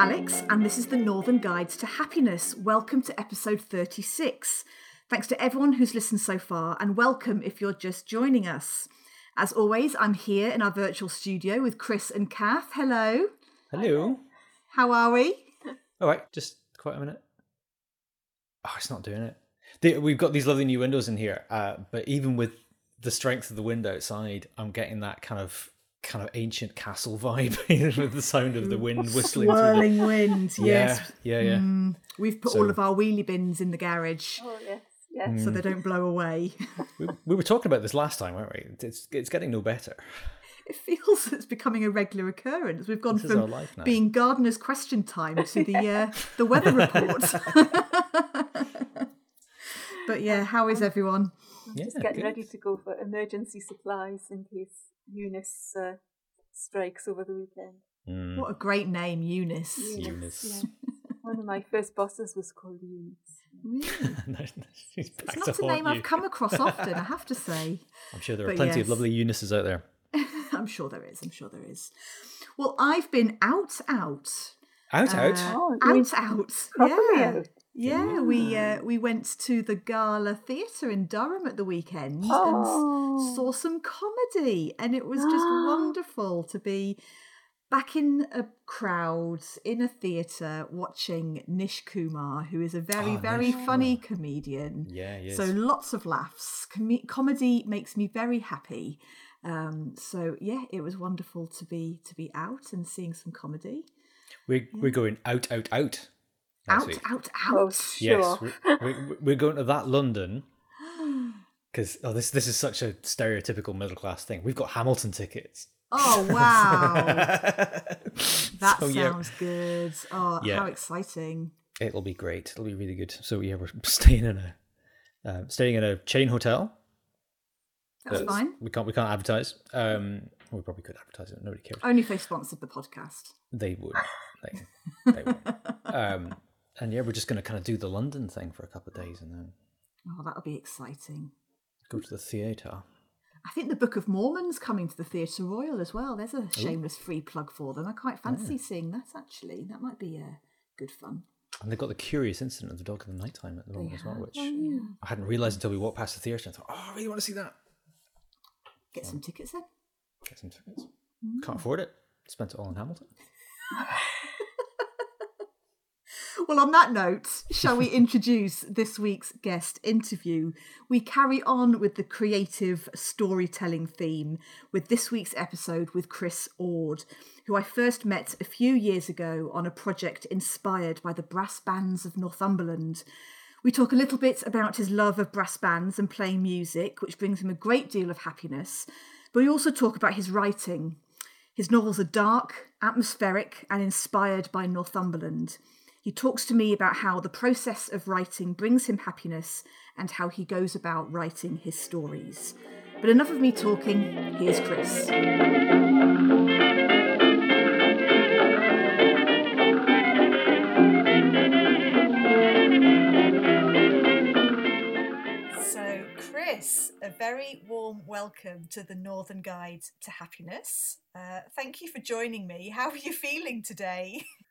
Alex, and this is the Northern Guides to Happiness. Welcome to episode 36. Thanks to everyone who's listened so far, and welcome if you're just joining us. As always, I'm here in our virtual studio with Chris and Kath. Hello. Hello. How are we? All right, just quite a minute. Oh, it's not doing it. We've got these lovely new windows in here, uh, but even with the strength of the wind outside, I'm getting that kind of kind of ancient castle vibe with the sound of the wind whistling through. The... Wind, yes. yeah, yeah. Mm, we've put So- all of our wheelie bins in the garage Oh yes, yes. so they don't blow away. We, we were talking about this last time, weren't we? It's it's getting no better. It feels it's becoming a regular occurrence. We've gone This from life being gardener's question time to the uh, the weather report. but yeah, how is everyone? Yeah, Just getting good. ready to go for emergency supplies in case Eunice uh, strikes over the weekend. Mm, What a great name, Eunice. Eunice. yeah. One of my first bosses was called Eunice. Really? No, no, she's It's not a haunt name I've come across often, I have to say. I'm sure there are but plenty of lovely Eunices out there. I'm sure there is. I'm sure there is. Well, I've been out, out, Out, out. Uh, Oh, out, out. properly Yeah, out? Yeah. We uh, we went to the Gala Theatre in Durham at the weekend and Oh. s- saw some comedy, and it was just wonderful to be back in a crowd in a theatre watching Nish Kumar, who is a very Oh, very Nish funny comedian. Yeah. So lots of laughs. Com- comedy makes me very happy. Um, so yeah, it was wonderful to be to be out and seeing some comedy. we're, we're going out, out, out. Out, week. out, Oh, out. sure. Yes, we- we- we're going to that London because oh, this this is such a stereotypical middle class thing. We've got Hamilton tickets. Oh wow, that So, yeah, sounds good. Oh, Yeah. how exciting! it'll be great. It'll be really good. So yeah, we're staying in a uh, staying in a chain hotel. That's fine. We can't we can't advertise. Um, we probably could advertise it. Nobody cares. Only if they sponsored the podcast. They would. They, they would. Um, and yeah, we're just going to kind of do the London thing for a couple of days and then Oh, that'll be exciting. go to the theatre. I think the Book of Mormon's coming to the Theatre Royal as well. There's a shameless free plug for them. I quite fancy seeing that actually. That might be uh, good fun. And they've got the curious incident of the dog in the nighttime at the moment as well, which Oh, I hadn't realised until we walked past the theatre and I thought, oh, I really want to see that. Get some tickets then. Get some tickets. Can't afford it. Spent it all in Hamilton. Well, on that note, shall we introduce this week's guest interview? We carry on with the creative storytelling theme with this week's episode with Chris Ord, who I first met a few years ago on a project inspired by the brass bands of Northumberland. We talk a little bit about his love of brass bands and playing music, which brings him a great deal of happiness, but we also talk about his writing. His novels are dark, atmospheric, and inspired by Northumberland. He talks to me about how the process of writing brings him happiness and how he goes about writing his stories. But enough of me talking, here's Chris. So, Chris, a very warm welcome to the Northern Guide to Happiness. Uh, thank you for joining me. How are you feeling today?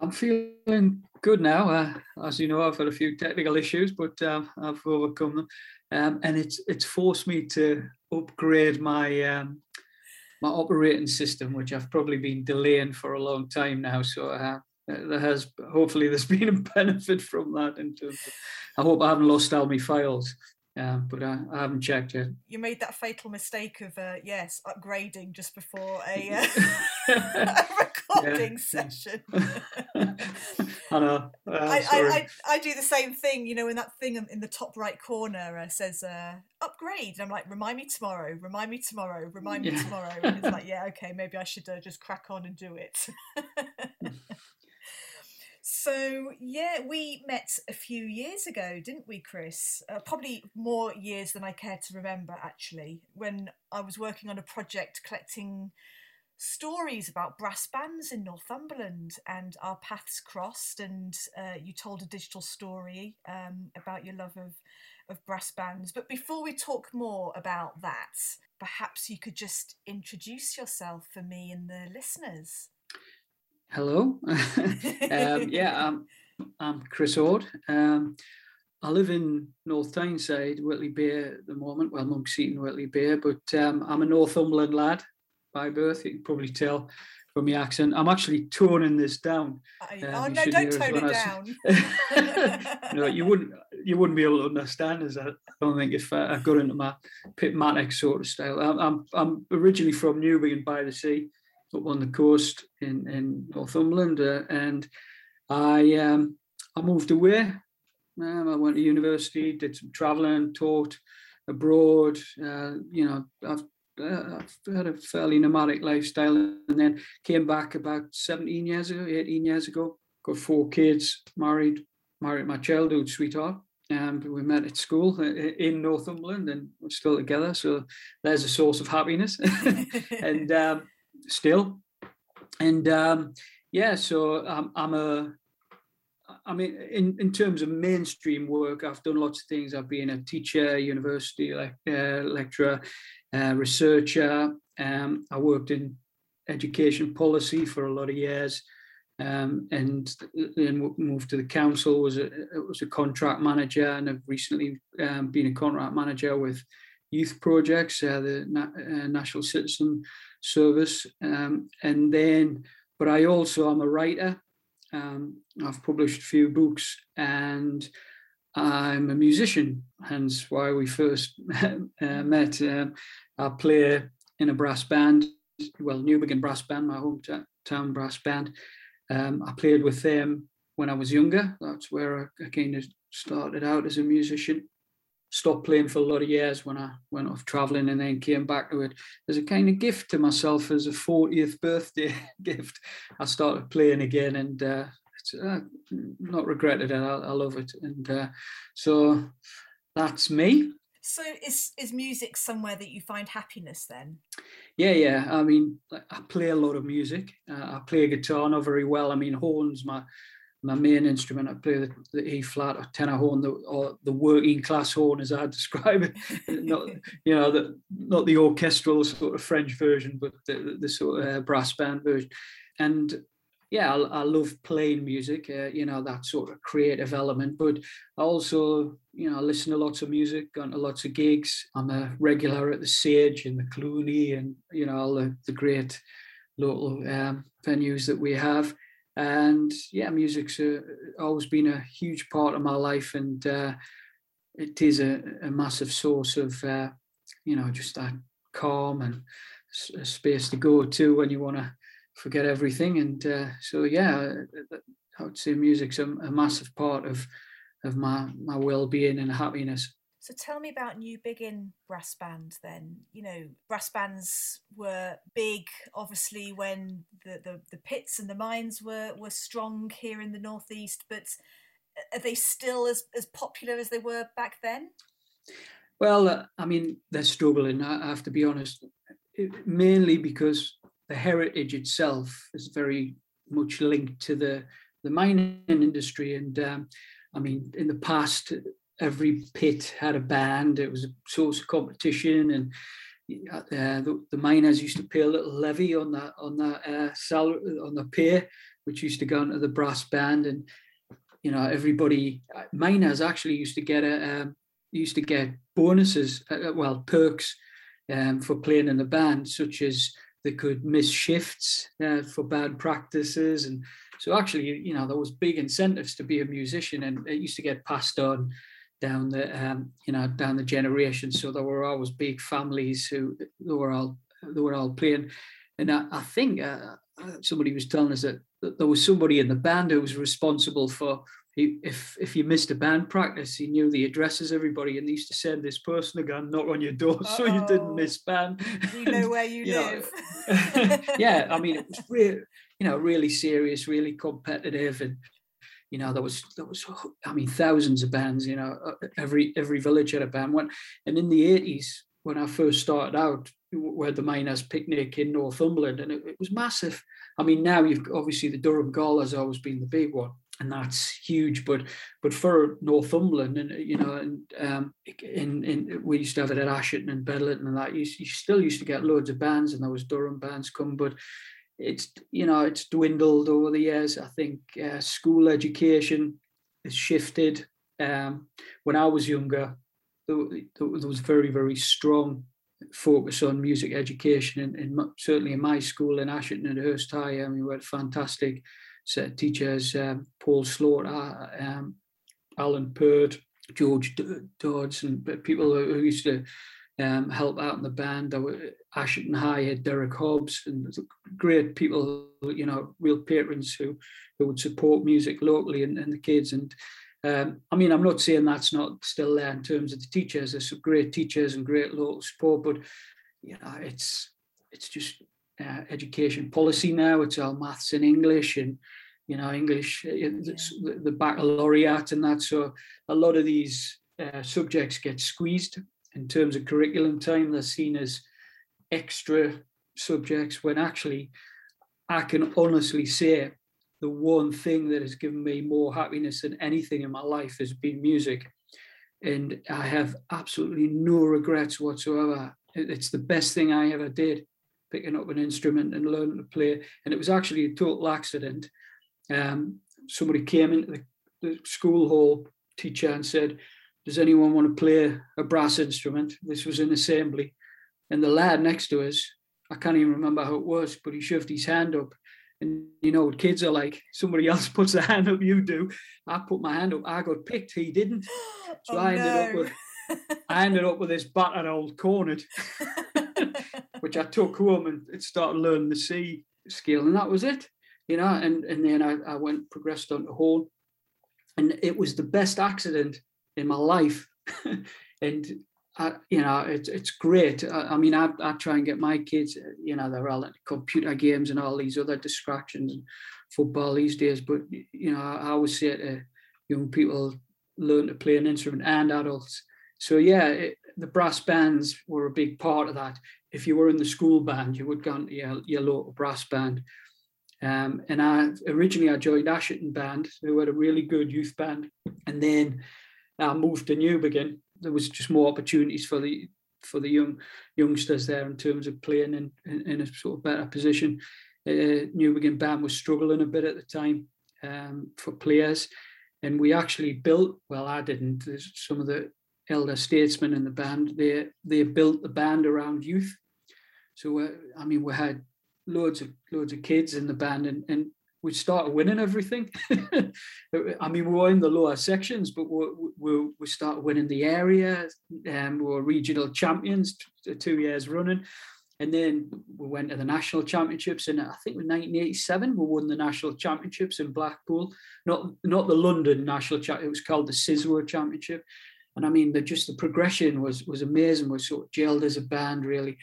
I'm feeling good now. Uh, as you know, I've had a few technical issues, but um, I've overcome them, um, and it's it's forced me to upgrade my um, my operating system, which I've probably been delaying for a long time now. So uh, there has hopefully there's been a benefit from that. In terms of, I hope I haven't lost all my files, um, but I, I haven't checked yet. You made that fatal mistake of, uh, yes, upgrading just before a, uh, a recording session. I know. Uh, I. I, I, I do the same thing, you know, when that thing in the top right corner uh, says uh, upgrade. And I'm like, remind me tomorrow, remind me tomorrow, remind me tomorrow. And it's like, yeah, okay, maybe I should uh, just crack on and do it. so, yeah, we met a few years ago, didn't we, Chris? Uh, probably more years than I care to remember, actually, when I was working on a project collecting stories about brass bands in Northumberland, and our paths crossed. And uh, you told a digital story um, about your love of of brass bands. But before we talk more about that, perhaps you could just introduce yourself for me and the listeners. hello. um, yeah, I'm, I'm Chris Ord. Um, I live in North Tyneside, Whitley Bay at the moment. Well, Monkseaton, Whitley Bay, but um, I'm a Northumberland lad by birth. You can probably tell from the accent. I'm actually toning this down. Um, oh no, don't tone it down. no, you wouldn't. You wouldn't be able to understand us. I don't think if I, I got into my Pitmatic sort of style. I'm, I'm, I'm originally from Newbiggin by the Sea, up on the coast in in Northumberland, uh, and I um, I moved away. Um, I went to university, did some traveling, taught abroad. Uh, you know, I've uh, I've had a fairly nomadic lifestyle and then came back about 17 years ago, 18 years ago. Got four kids, married, married my childhood sweetheart. And we met at school in Northumberland and we're still together. So there's a source of happiness. and um, still. And um, yeah, so I'm, I'm a, I mean, in, in terms of mainstream work, I've done lots of things. I've been a teacher, university like, uh, lecturer, researcher. Um, I worked in education policy for a lot of years, um, and then moved to the council. was a was a contract manager, and I've recently um, been a contract manager with youth projects, uh, the Na- uh, National Citizen Service, um, and then. But I also am a writer. Um, I've published a few books and I'm a musician, hence why we first uh, met. Um, I play in a brass band, well, Newbiggin Brass Band, my hometown brass band. Um, I played with them when I was younger. That's where I, I kind of started out as a musician. Stopped playing for a lot of years when I went off traveling and then came back to it as a kind of gift to myself as a 40th birthday gift. I started playing again and uh, uh, not regretted it. I, I love it, and uh, so that's me. So is is music somewhere that you find happiness then? Yeah, yeah. I mean, I play a lot of music. Uh, I play guitar not very well. I mean, horns my my main instrument. I play the, the E flat or tenor horn, the, or the working class horn, as I describe it. not you know the not the orchestral sort of French version, but the, the, the sort of uh, brass band version. And yeah, I, I love playing music, uh, you know, that sort of creative element. But I also, you know, I listen to lots of music, gone to lots of gigs. I'm a regular at the Sage and the Cluny and, you know, all the, the great local um, venues that we have. And yeah, music's uh, always been a huge part of my life. And uh, it is a, a, massive source of, uh, you know, just that calm and space to go to when you want to forget everything. And uh, so, yeah, uh, I would say music's a, a massive part of of my my well being and happiness. So tell me about New Newbiggin Brass Band then. You know, brass bands were big, obviously, when the, the, the pits and the mines were, were strong here in the Northeast, but are they still as, as popular as they were back then? Well, uh, I mean, they're struggling, I have to be honest, it, mainly because the heritage itself is very much linked to the the mining industry. And um, I mean, in the past, every pit had a band. It was a source of competition, and uh, the, the, miners used to pay a little levy on that on that uh, salary on the pay, which used to go into the brass band. And you know, everybody uh, miners actually used to get a um, used to get bonuses, uh, well, perks um, for playing in the band, such as they could miss shifts uh, for bad practices. And so actually you know there was big incentives to be a musician and it used to get passed on down the um, you know down the generations so there were always big families who were all they were all playing. And i, I think uh, uh somebody was telling us that there was somebody in the band who was responsible for he, if if you missed a band practice, he knew the addresses everybody, and he used to send this person again, knock on your door, Uh-oh. so you didn't miss band. You know where you, you live. Know, yeah, I mean, it was really, you know, really serious, really competitive, and you know, there was there was, I mean, thousands of bands. You know, uh, every every village had a band. One, and in the eighties, when I first started out, we had the Miners Picnic in Northumberland, and it, it was massive. I mean, now you've obviously the Durham Gala has always been the big one and that's huge. But but for Northumberland, and you know, and um, in in we used to have it at Ashington and Bedlington and that. You, you still used to get loads of bands, and there was Durham bands come. But it's you know it's dwindled over the years. I think uh, school education has shifted. Um, when I was younger, there, there was very very strong focus on music education, and, certainly in my school in Ashington and Hirst High, I mean, we had fantastic teachers: um, Paul Slaughter, um, Alan Pert, George Dodds, and people who used to um, help out in the band. Ashington High Derek Hobbs and great people, you know, real patrons who who would support music locally and, and the kids. And um, I mean, I'm not saying that's not still there in terms of the teachers. There's some great teachers and great local support, but you know, it's it's just uh, education policy now. It's all maths and English and you know English, uh, yeah. the, the baccalaureate and that. So a lot of these uh, subjects get squeezed in terms of curriculum time. They're seen as extra subjects when actually I can honestly say the one thing that has given me more happiness than anything in my life has been music. And I have absolutely no regrets whatsoever. It's the best thing I ever did, picking up an instrument and learning to play. And it was actually a total accident. Um, somebody came into the, the school hall teacher and said, Does anyone want to play a brass instrument? This was an assembly. And the lad next to us, I can't even remember how it was, but he shoved his hand up. And you know, what kids are like, somebody else puts their hand up, you do. I put my hand up, I got picked, he didn't. So oh, I ended no. up with I ended up with this battered old cornet, which I took home and it started learning the C scale, and that was it. You know, and, and then I, I went progressed on to horn. And it was the best accident in my life. and I, you know, it's it's great. I, I, mean, I, I try and get my kids, you know, they're all into computer games and all these other distractions and football these days. But you know, I, I always say to young people, learn to play an instrument and adults. So yeah, it, the brass bands were a big part of that. If you were in the school band, you would go into your, your local brass band. Um, and I originally I joined Ashington Band, who had a really good youth band, and then I moved to Newbiggin there was just more opportunities for the for the young youngsters there in terms of playing in, in, in a sort of better position. Uh, Newbiggin Band was struggling a bit at the time um, for players, and we actually built. Well, I didn't. Some of the elder statesmen in the band. They they built the band around youth. So uh, I mean, we had loads of loads of kids in the band, and, and we started winning everything. I mean, we were in the lower sections, but we we, we started winning the area, and we were regional champions t- two years running. And then we went to the national championships, and I think in 1987 we won the national championships in Blackpool. Not not the London national champ; it was called the CISWO Championship. And I mean, the just the progression was was amazing. We sort of gelled as a band, really,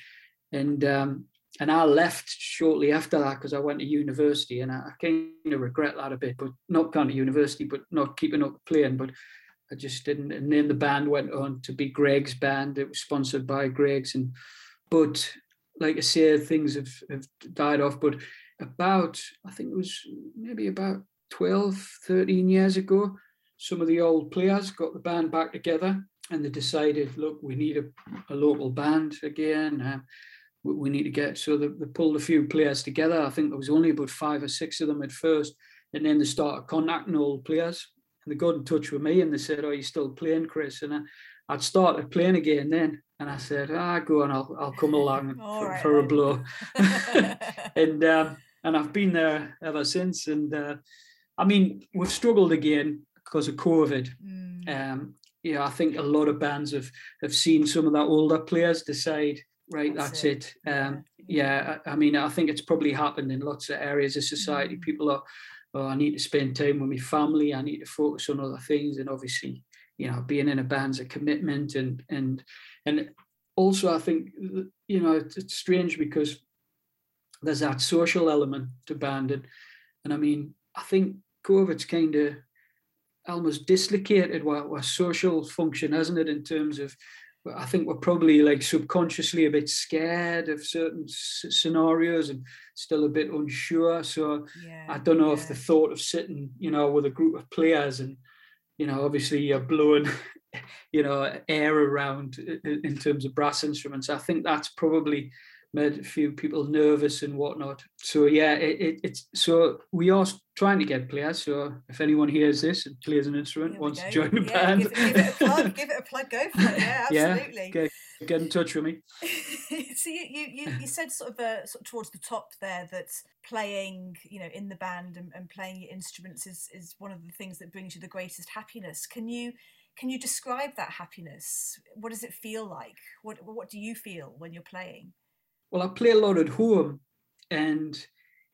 and um, and I left shortly after that because I went to university, and I, I kind of regret that a bit. But not going to university, but not keeping up playing. But I just didn't. And then the band went on to be Greggs band. It was sponsored by Greggs, and but like I said, things have, have died off. But about I think it was maybe about 12, 13 years ago, some of the old players got the band back together, and they decided, look, we need a, a local band again. Um, we need to get. So they, they, pulled a few players together. I think there was only about five or six of them at first, and then they started contacting old players. And they got in touch with me and they said, "Are you still playing, Chris?" And I, I'd started playing again then, and I said, "Ah, go on, I'll I'll come along for, right, for a blow." and um, and I've been there ever since. And uh, I mean, we've struggled again because of COVID. Mm. Um, yeah, I think a lot of bands have have seen some of that older players decide right that's, that's it, it. Um, yeah I, I, mean i think it's probably happened in lots of areas of society mm. people are oh, i need to spend time with my family i need to focus on other things and obviously you know being in a band's a commitment and and and also i think you know it's, it's strange because there's that social element to band and, and i mean i think covid's kind of almost dislocated what, what social function hasn't it in terms of I think we're probably like subconsciously a bit scared of certain s- scenarios and still a bit unsure. So yeah, I don't know yeah. if the thought of sitting, you know, with a group of players and, you know, obviously you're blowing, you know, air around in terms of brass instruments. I think that's probably made a few people nervous and whatnot. So yeah, it, it, it's so we are trying to get players. So if anyone hears this and plays an instrument, wants to join the yeah, band, give, give, it a plug. give it a plug. Go for it. Yeah, absolutely. yeah, get, get in touch with me. so you, you, you, you said sort of, uh, sort of towards the top there that playing, you know, in the band and, and playing your instruments is is one of the things that brings you the greatest happiness. Can you can you describe that happiness? What does it feel like? What what do you feel when you're playing? Well, I play a lot at home, and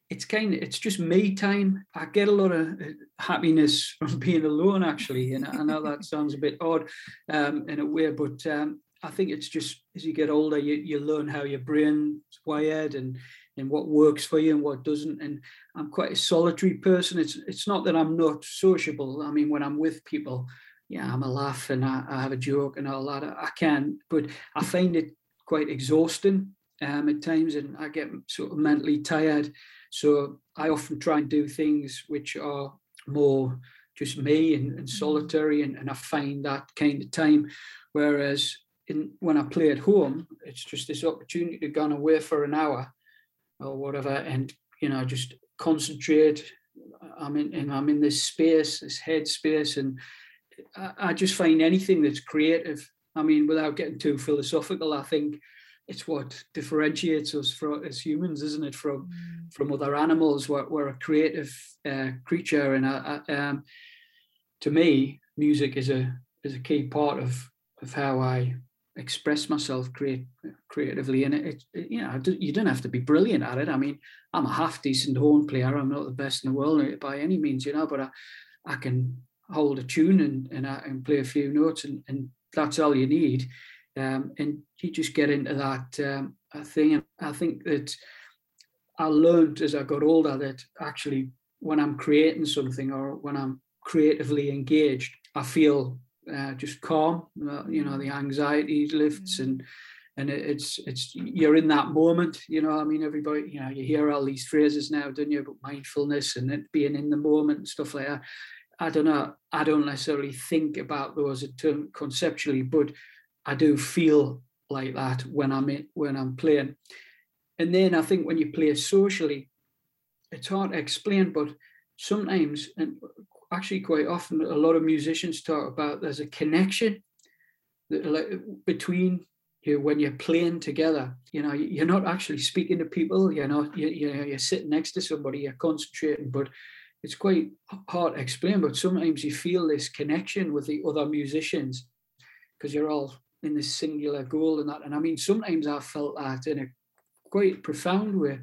it's kind of it's just me time. I get a lot of uh, happiness from being alone, actually, and I know that sounds a bit odd um, in a way, but um, I think it's just as you get older, you, you learn how your brain's wired and and what works for you and what doesn't. And I'm quite a solitary person. It's it's not that I'm not sociable. I mean, when I'm with people, yeah, I'm a laugh and I, I have a joke and all that. I can, but I find it quite exhausting um, at times, and I get sort of mentally tired. So I often try and do things which are more just me and, and solitary, and, and I find that kind of time. Whereas in, when I play at home, it's just this opportunity to go away for an hour or whatever, and you know just concentrate. I'm in, and I'm in this space, this head space, and I, I just find anything that's creative. I mean, without getting too philosophical, I think it's what differentiates us from as humans, isn't it? From mm. from other animals, we're, we're a creative uh, creature, and I, I, um, to me, music is a is a key part of of how I express myself create, creatively. And it, it, you know, you don't have to be brilliant at it. I mean, I'm a half decent horn player. I'm not the best in the world by any means, you know, but I, I can hold a tune and and, I, and play a few notes, and, and that's all you need. Um, and you just get into that um, thing. And I think that I learned as I got older that actually when I'm creating something or when I'm creatively engaged, I feel uh, just calm. Uh, you know, the anxiety lifts and and it's it's you're in that moment. You know, I mean, everybody, you know, you hear all these phrases now, don't you, about mindfulness and it being in the moment and stuff like that. I don't know. I don't necessarily think about those term conceptually, but I do feel like that when I'm in, when I'm playing. And then I think when you play socially, it's hard to explain, but sometimes and actually quite often a lot of musicians talk about there's a connection between you when you're playing together you know you're not actually speaking to people you know you, you know you're sitting next to somebody you're concentrating but it's quite hard to explain but sometimes you feel this connection with the other musicians because you're all in this singular goal and that and i mean sometimes i felt that in a quite profound way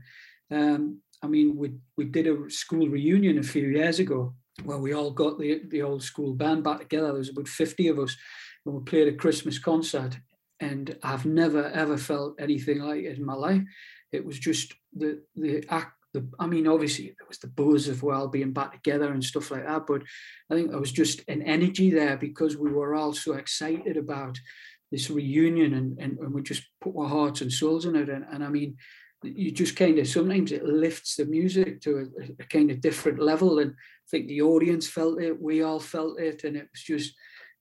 um, i mean we, we did a school reunion a few years ago where we all got the, the old school band back together. There was about 50 of us and we played a Christmas concert. And I've never ever felt anything like it in my life. It was just the the act. The, I mean, obviously there was the buzz of well being back together and stuff like that. But I think there was just an energy there because we were all so excited about this reunion and, and, and we just put our hearts and souls in it. And, and I mean, you just kind of sometimes it lifts the music to a, a, kind of different level. And I think the audience felt it we all felt it and it was just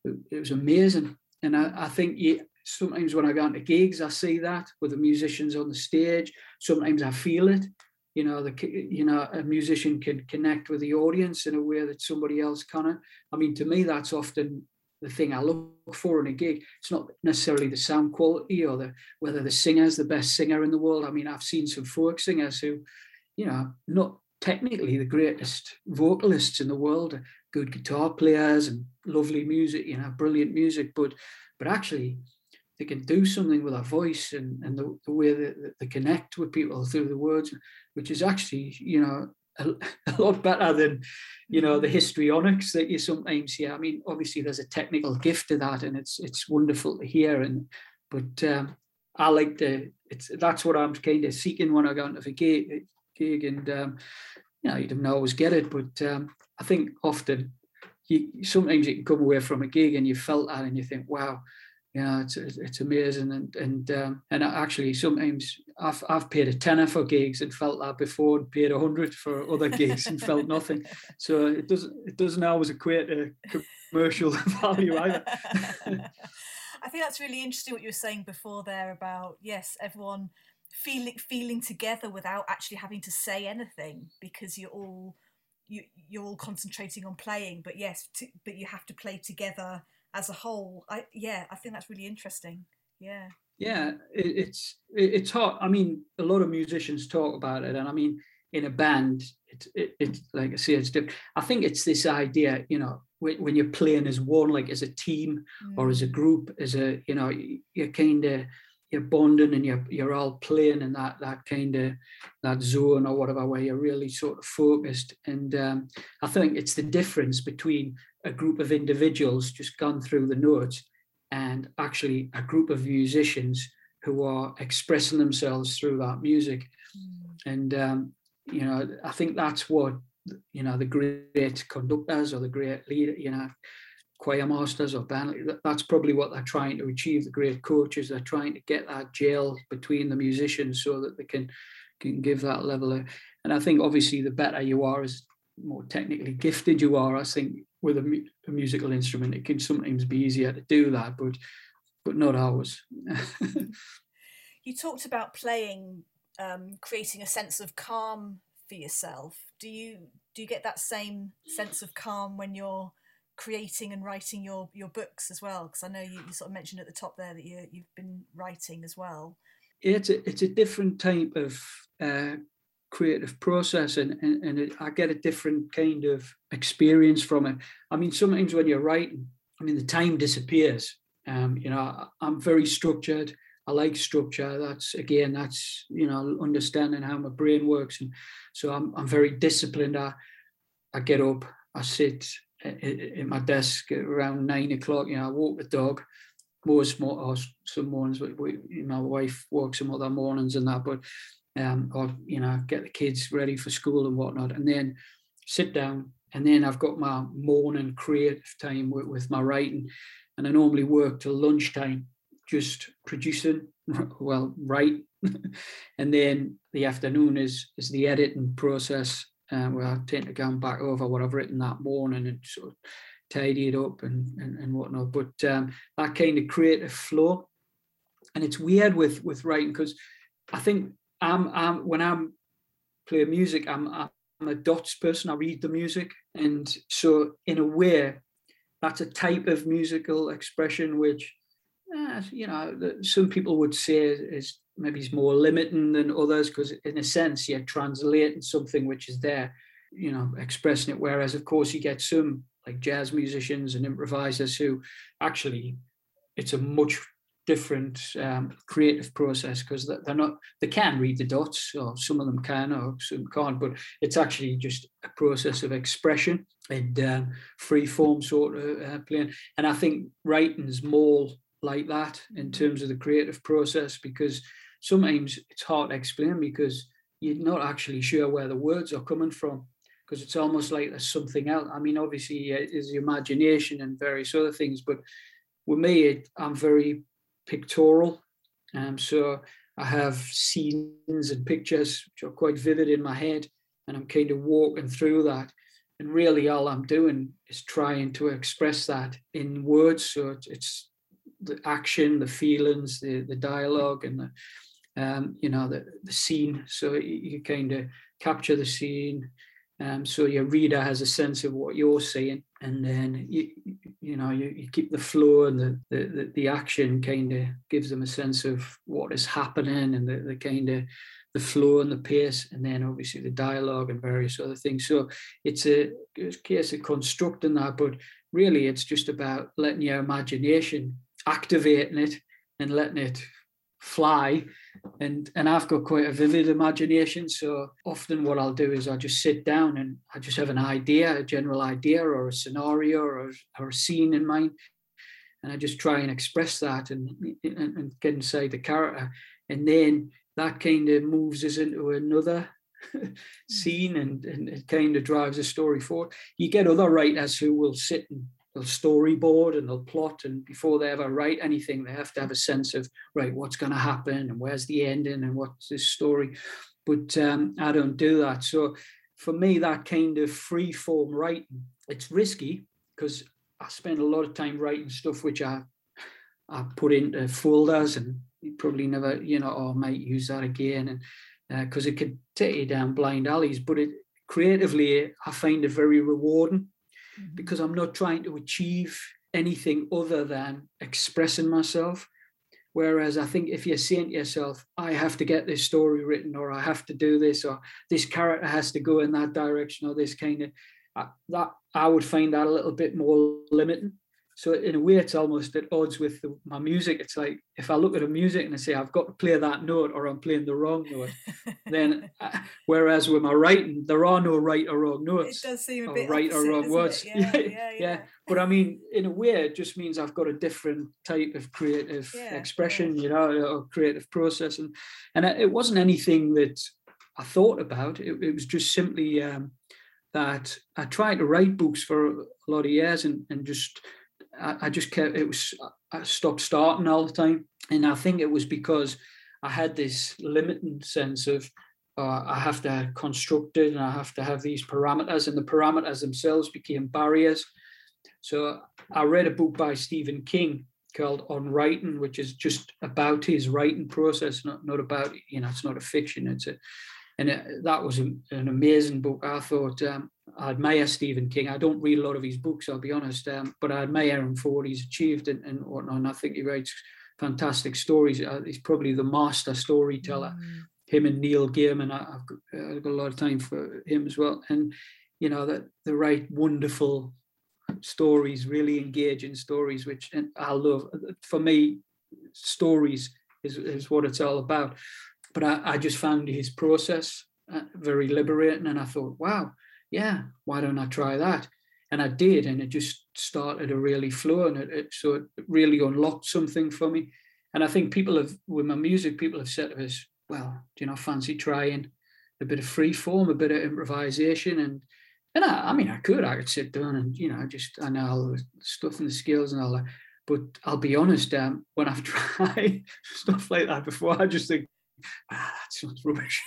it, was amazing. And I, I think you, sometimes when I go into gigs I see that with the musicians on the stage. Sometimes I feel it you know the you know a musician can connect with the audience in a way that somebody else can't I mean to me that's often the thing I look for in a gig. It's not necessarily the sound quality or the whether the singer's the best singer in the world. I mean, I've seen some folk singers who, you know, not technically the greatest vocalists in the world, good guitar players and lovely music, you know, brilliant music, but but actually they can do something with their voice and, and the, the way that they connect with people through the words, which is actually, you know, a, a, lot better than you know the histrionics that you sometimes hear. I mean, obviously there's a technical gift to that, and it's it's wonderful to hear. And but um, I like the it's that's what I'm kind of seeking when I go into a gig, gig and um, you know you don't always get it, but um, I think often you sometimes you can come away from a gig and you felt that and you think, wow, know, it's it's amazing, and and um, and actually sometimes I've I've paid a tenner for gigs and felt that before, and paid a hundred for other gigs and felt nothing. So it doesn't it doesn't always equate to commercial value either. I think that's really interesting what you were saying before there about yes, everyone feeling feeling together without actually having to say anything because you're all you you're all concentrating on playing but yes to, but you have to play together as a whole i yeah i think that's really interesting yeah yeah it, it's it, it's hard i mean a lot of musicians talk about it and i mean in a band it's it, it's like i say it's different i think it's this idea you know when, when you're playing as one like as a team mm. or as a mm. group as a you know you're kind of you're bonding and you're you're all playing in that that kind of that zone or whatever where you're really sort of focused and um, i think it's the difference between a group of individuals just gone through the notes and actually a group of musicians who are expressing themselves through that music mm. and um, you know i think that's what you know the great conductors or the great leader you know choir masters or band. That's probably what they're trying to achieve. The great coaches they're trying to get that gel between the musicians so that they can can give that level of. And I think obviously the better you are, as more technically gifted you are, I think with a, a musical instrument it can sometimes be easier to do that, but but not always. you talked about playing, um, creating a sense of calm for yourself. Do you do you get that same sense of calm when you're creating and writing your your books as well? Because I know you, you, sort of mentioned at the top there that you you've been writing as well. It's a it's a different type of uh, creative process, and and, and it, I get a different kind of experience from it. I mean, sometimes when you're writing, I mean, the time disappears. Um, you know, I, I'm very structured. I like structure. That's again, that's you know, understanding how my brain works, and so I'm I'm very disciplined. I I get up, I sit, at my desk around nine o'clock. You know, I walk the dog. Most or some mornings, we, my wife works some other mornings and that, but um, or you know, get the kids ready for school and whatnot, and then sit down. And then I've got my morning creative time with, with my writing, and I normally work till lunchtime, just producing, well, write, and then the afternoon is is the editing process uh, where I tend to go back over what I've written that morning and sort of tidy it up and, and, and whatnot. But um, that kind of creative flow. And it's weird with with writing because I think I'm, I'm when I'm playing music, I'm, I'm a dots person. I read the music, and so in a way, that's a type of musical expression which, uh, you know, some people would say is maybe is more limiting than others because in a sense you're translating something which is there you know expressing it whereas of course you get some like jazz musicians and improvisers who actually it's a much different um, creative process because they're not they can read the dots or some of them can or some can't but it's actually just a process of expression and um, free form sort of uh, playing and i think writing's more like that in terms of the creative process because sometimes it's hard to explain because you're not actually sure where the words are coming from because it's almost like there's something else. I mean, obviously, it is imagination and various other things, but with me, it, I'm very pictorial. Um, so I have scenes and pictures which are quite vivid in my head, and I'm kind of walking through that. And really, all I'm doing is trying to express that in words. So it's the action, the feelings, the the dialogue, and the um, you know, the, the scene. So you, you kind of capture the scene. Um, so your reader has a sense of what you're saying, and then you you know you, you keep the flow and the the, the action kind of gives them a sense of what is happening and the, the kind of the flow and the pace, and then obviously the dialogue and various other things. So it's a, it's a case of constructing that, but really it's just about letting your imagination activating it and letting it fly and and I've got quite a vivid imagination so often what I'll do is I'll just sit down and I just have an idea a general idea or a scenario or, or a scene in mind and I just try and express that and, and, and get inside the character. And then that kind of moves us into another scene and, and it kind of drives the story forward. You get other writers who will sit and they'll storyboard and they'll plot and before they ever write anything they have to have a sense of right what's going to happen and where's the ending and what's this story? But um, i don't do that. So for me that kind of free form writing it's risky because i spend a lot of time writing stuff which i i put into folders and probably never, you know, oh, might use that again, and because uh, it could take you down blind alleys. But it creatively, I find it very rewarding mm-hmm. because I'm not trying to achieve anything other than expressing myself. Whereas I think if you're saying to yourself, I have to get this story written, or I have to do this, or this character has to go in that direction, or this kind of uh, that, I would find that a little bit more limiting. So in a way, it's almost at odds with the, my music. It's like if I look at a music and I say I've got to play that note or I'm playing the wrong note, then uh, whereas with my writing, there are no right or wrong notes. It does seem a bit right opposite, or wrong words. Yeah, yeah, yeah, yeah, But I mean, in a way, it just means I've got a different type of creative expression, you know, or creative process, and and it wasn't anything that I thought about. It, it was just simply um, that I tried to write books for a lot of years and and just I, I just kept it was I stopped starting all the time, and I think it was because I had this limiting sense of uh, I have to construct it and I have to have these parameters, and the parameters themselves became barriers. So I read a book by Stephen King called On Writing, which is just about his writing process, not not about you know it's not a fiction. It's a and it, that was an, amazing book. I thought um, I admire Stephen King. I don't read a lot of his books, I'll be honest, um, but I admire him for what he's achieved and, and whatnot. And I think he writes fantastic stories. Uh, he's probably the master storyteller. Mm. Him and Neil Gaiman, I, have got, I've got a lot of time for him as well. And you know that the right wonderful stories, really engaging stories, which I love. For me, stories is, is what it's all about but I, I just found his process uh, very liberating. And I thought, wow, yeah, why don't I try that? And I did, and it just started to really flow, and it, it so it really unlocked something for me. And I think people have, with my music, people have said to us, well, do you know, fancy trying a bit of free form, a bit of improvisation, and and I, I mean, I could, I could sit down and you know, just I know all the stuff and the skills and all that. But I'll be honest, um, when I've tried stuff like that before, I just think, ah, that sounds rubbish.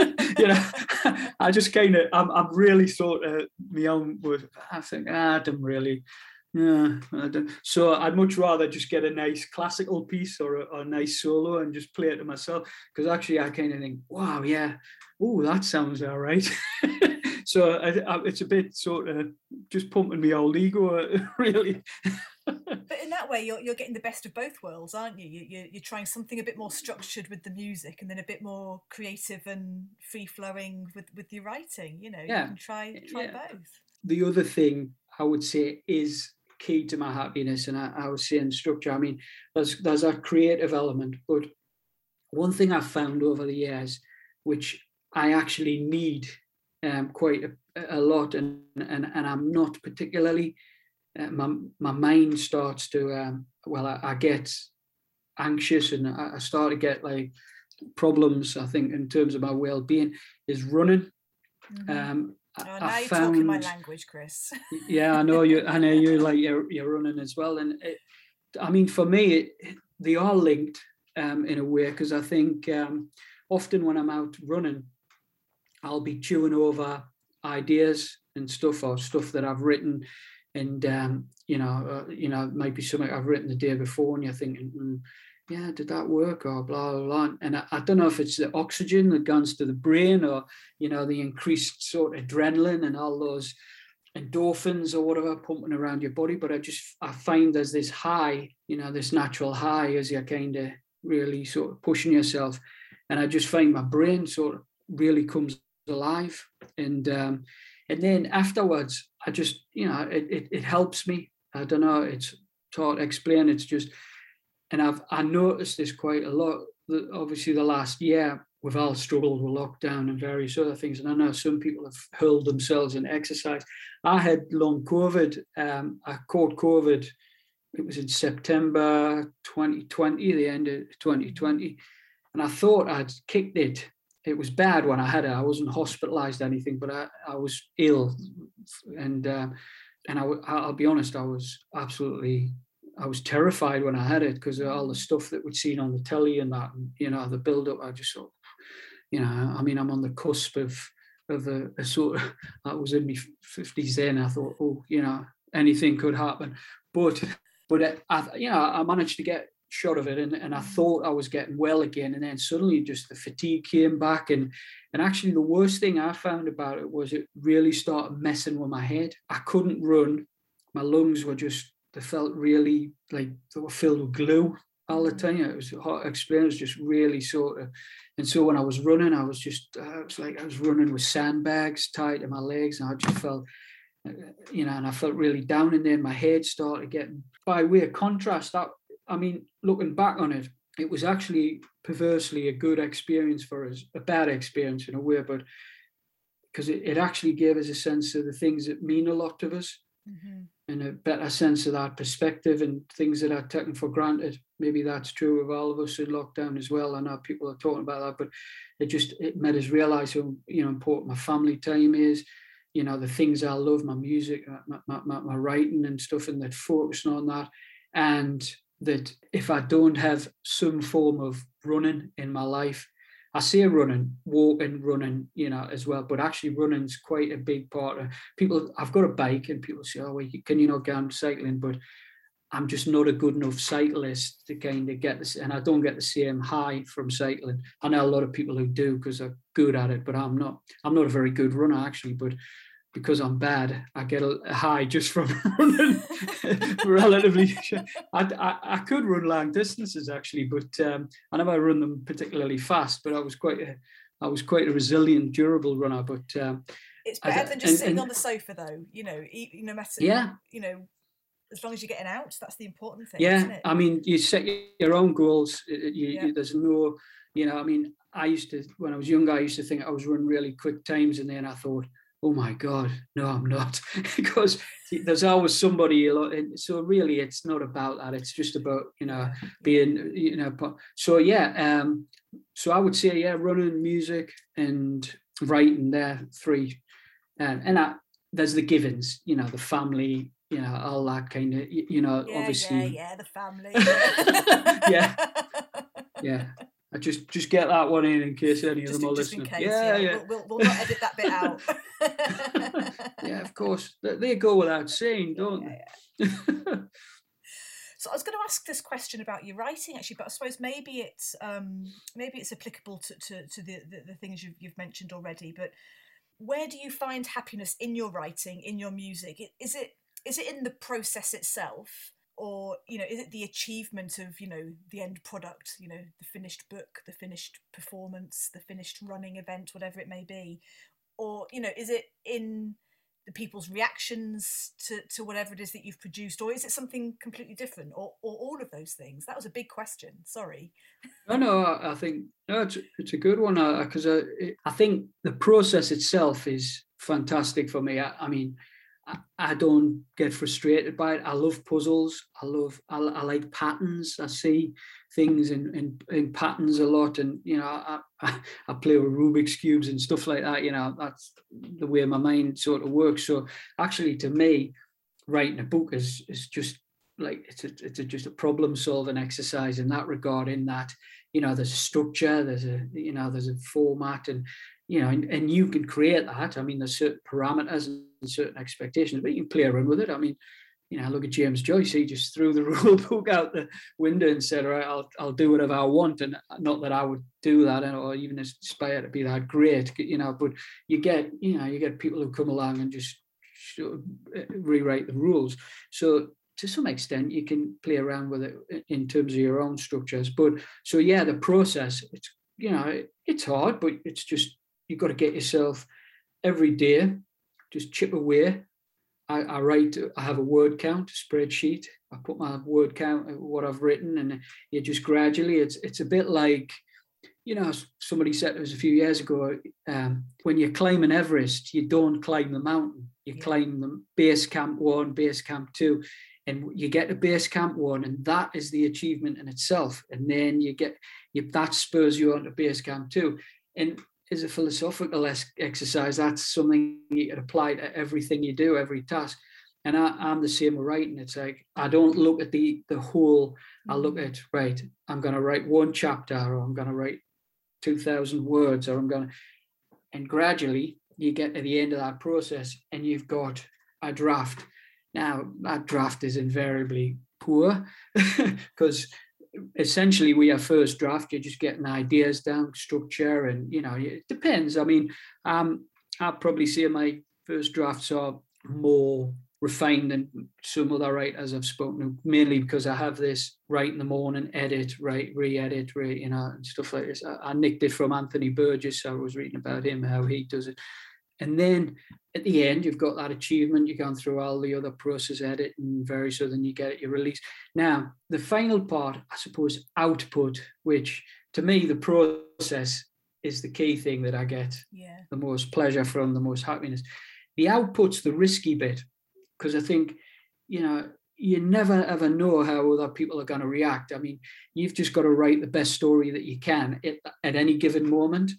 you know, I just kind of, I'm, I'm really sort of my own with, I think, ah, really, yeah, I don't. so I'd much rather just get a nice classical piece or a, or a nice solo and just play it to myself because actually I kind of think, wow, yeah, oh, that sounds all right. so I, I, it's a bit sort of just pumping my old ego, really that way, you're you're getting the best of both worlds, aren't you? you you're, you're trying something a bit more structured with the music, and then a bit more creative and free flowing with with your writing. You know, yeah. you can try try yeah. both. The other thing I would say is key to my happiness, and I, I was saying structure. I mean, there's there's a creative element, but one thing I've found over the years, which I actually need um, quite a, a lot, and, and and I'm not particularly uh, my my mind starts to um, well, I, I, get anxious and I, I, start to get like problems. I think in terms of my well being is running. Mm-hmm. Um, oh, I, now you're found, talking my language, Chris. yeah, I know you. I know you like you're, you're running as well, and it, I mean for me, it, they are linked um, in a way because I think um, often when I'm out running, I'll be chewing over ideas and stuff or stuff that I've written and um, you know, uh, you know, maybe something I've written the day before, and you're thinking, mm, yeah, did that work or blah blah blah. And I, I, don't know if it's the oxygen that goes to the brain or you know the increased sort of adrenaline and all those endorphins or whatever pumping around your body. But I just I find there's this high, you know, this natural high as you're kind of really sort of pushing yourself, and I just find my brain sort of really comes alive and um, and then afterwards I just, you know, it, it, it helps me. I don't know, it's taught, explain. It's just, and I've I noticed this quite a lot. That obviously, the last year we've all struggled with lockdown and various other things, and I know some people have hurled themselves in exercise. I had long COVID. Um, I caught COVID. It was in September 2020, the end of 2020, and I thought I'd kicked it it was bad when I had it. I wasn't hospitalized anything, but I, I was ill, and uh, and I, I'll be honest, I was absolutely I was terrified when I had it because of all the stuff that we'd seen on the telly and that, and, you know, the build up. I just thought, you know, I mean, I'm on the cusp of of a, a sort of I was in my fifties then. I thought, oh, you know, anything could happen, but but I, you know, I managed to get shot of it and, and I thought I was getting well again and then suddenly just the fatigue came back and and actually the worst thing I found about it was it really started messing with my head. I couldn't run. My lungs were just they felt really like they were filled with glue all the time. It was a hot experience, just really sort of. And so when I was running, I was just, uh, it was like I was running with sandbags tied to my legs, and I just felt, uh, you know, and I felt really down in there. My head started getting, by way of contrast, that I mean, looking back on it, it was actually perversely a good experience for us, a bad experience in a way, but because it, it actually gave us a sense of the things that mean a lot to us mm-hmm. and a better sense of that perspective and things that are taken for granted. Maybe that's true of all of us in lockdown as well. I know people are talking about that, but it just it made us realize how you know important my family time is. You know the things I love, my music, my, my, my, my writing and stuff, and that focusing on that, and that if I don't have some form of running in my life, I say running, walking, running, you know, as well. But actually, running's quite a big part of people. I've got a bike, and people say, "Oh, well, can you not go on cycling?" But I'm just not a good enough cyclist to kind of get this, and I don't get the same high from cycling. I know a lot of people who do because they're good at it, but I'm not. I'm not a very good runner actually, but because I'm bad, I get a high just from running relatively. I, I, I, could run long distances actually, but um, I never run them particularly fast. But I was quite a, I was quite a resilient, durable runner. But um, it's better I, than just and, sitting and, on the sofa, though. You know, no matter. Yeah. You know, as long as you're getting out, that's the important thing. Yeah, I mean, you set your own goals. You, yeah. you, there's no, you know, I mean, I used to when I was younger, I used to think I was running really quick times, and then I thought oh my god no i'm not because there's always somebody so really it's not about that it's just about you know being you know so yeah um so i would say yeah running music and writing there three and and I, there's the givens you know the family you know all that kind of you know yeah, obviously yeah yeah the family. Yeah. Yeah I just just get that one in in case any just, of them are listening. Case, yeah, yeah. yeah. We'll, we'll, we'll, not edit that bit out. yeah, of course. They, go without saying, don't yeah, they? so I was going to ask this question about your writing, actually, but I suppose maybe it's um, maybe it's applicable to, to, to the, the, the things you've, you've mentioned already. But where do you find happiness in your writing, in your music? Is it is it in the process itself? Or you know is it the achievement of you know the end product you know the finished book the finished performance the finished running event whatever it may be? Or you know is it in the people's reactions to, to whatever it is that you've produced or is it something completely different or, or all of those things? That was a big question. Sorry. No no i, I think no it's, it's a good one. Because I, I, I think the process itself is fantastic for me. I, I mean I, don't get frustrated by it. I love puzzles. I love, I, I like patterns. I see things in, in, in, patterns a lot. And, you know, I, I, I, play with Rubik's Cubes and stuff like that. You know, that's the way my mind sort of works. So actually, to me, writing a book is, is just like, it's, a, it's a, just a problem solving exercise in that regard, in that, you know, there's a structure, there's a, you know, there's a format and, you know, and, and you can create that. I mean, there's certain parameters and certain expectations, but you can play around with it. I mean, you know, look at James Joyce. He just threw the rule book out the window and said, "All right, I'll I'll do whatever I want." And not that I would do that, or even aspire to be that great, you know. But you get, you know, you get people who come along and just uh, rewrite the rules. So to some extent, you can play around with it in terms of your own structures. But so yeah, the process, it's you know, it's hard, but it's just you've got to get yourself every day, just chip away. I, I write, I have a word count spreadsheet. I put my word count, what I've written, and you just gradually, it's it's a bit like, you know, somebody said to us a few years ago, um, when you're climbing Everest, you don't climb the mountain, you yeah. climb the base camp one, base camp two, and you get to base camp one, and that is the achievement in itself. And then you get you, that spurs you on to base camp two. And is a philosophical exercise. That's something you can apply to everything you do, every task. And I, am the same with writing. It's like I don't look at the the whole. I look mm. at right. I'm going to write one chapter, or I'm going to write two thousand words, or I'm going to. And gradually, you get to the end of that process, and you've got a draft. Now that draft is invariably poor because essentially we have first draft. You're just getting ideas down, structure, and you know it depends. I mean, um, I'd probably see my first drafts are more refined than some other writers I've spoken to, mainly because I have this write in the morning, edit, write, re-edit, re, you know, and stuff like this. I, I nicked it from Anthony Burgess. So I was reading about him, how he does it. And then at the end, you've got that achievement. You've gone through all the other process edit and very so then you get it, you release. Now, the final part, I suppose, output, which to me, the process is the key thing that I get Yeah. the most pleasure from, the most happiness. The output's the risky bit because I think, you know, you never ever know how other people are going to react. I mean, you've just got to write the best story that you can at, at any given moment.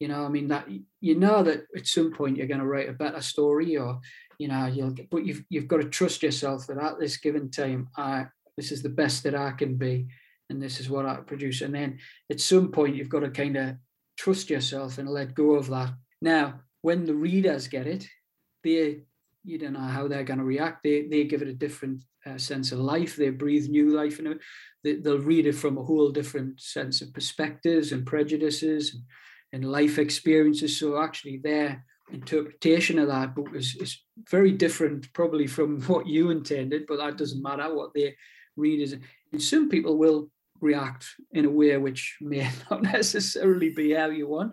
You know, I mean that you know that at some point you're going to write a better story, or you know, you'll. Get, but you've you've got to trust yourself that at this given time, I this is the best that I can be, and this is what I produce. And then at some point, you've got to kind of trust yourself and let go of that. Now, when the readers get it, they you don't know how they're going to react. They they give it a different uh, sense of life. They breathe new life in it. They, they'll read it from a whole different sense of perspectives and prejudices and, and life experiences. So actually, their interpretation of that book is, is very different, probably from what you intended. But that doesn't matter. What they read is, and some people will react in a way which may not necessarily be how you want,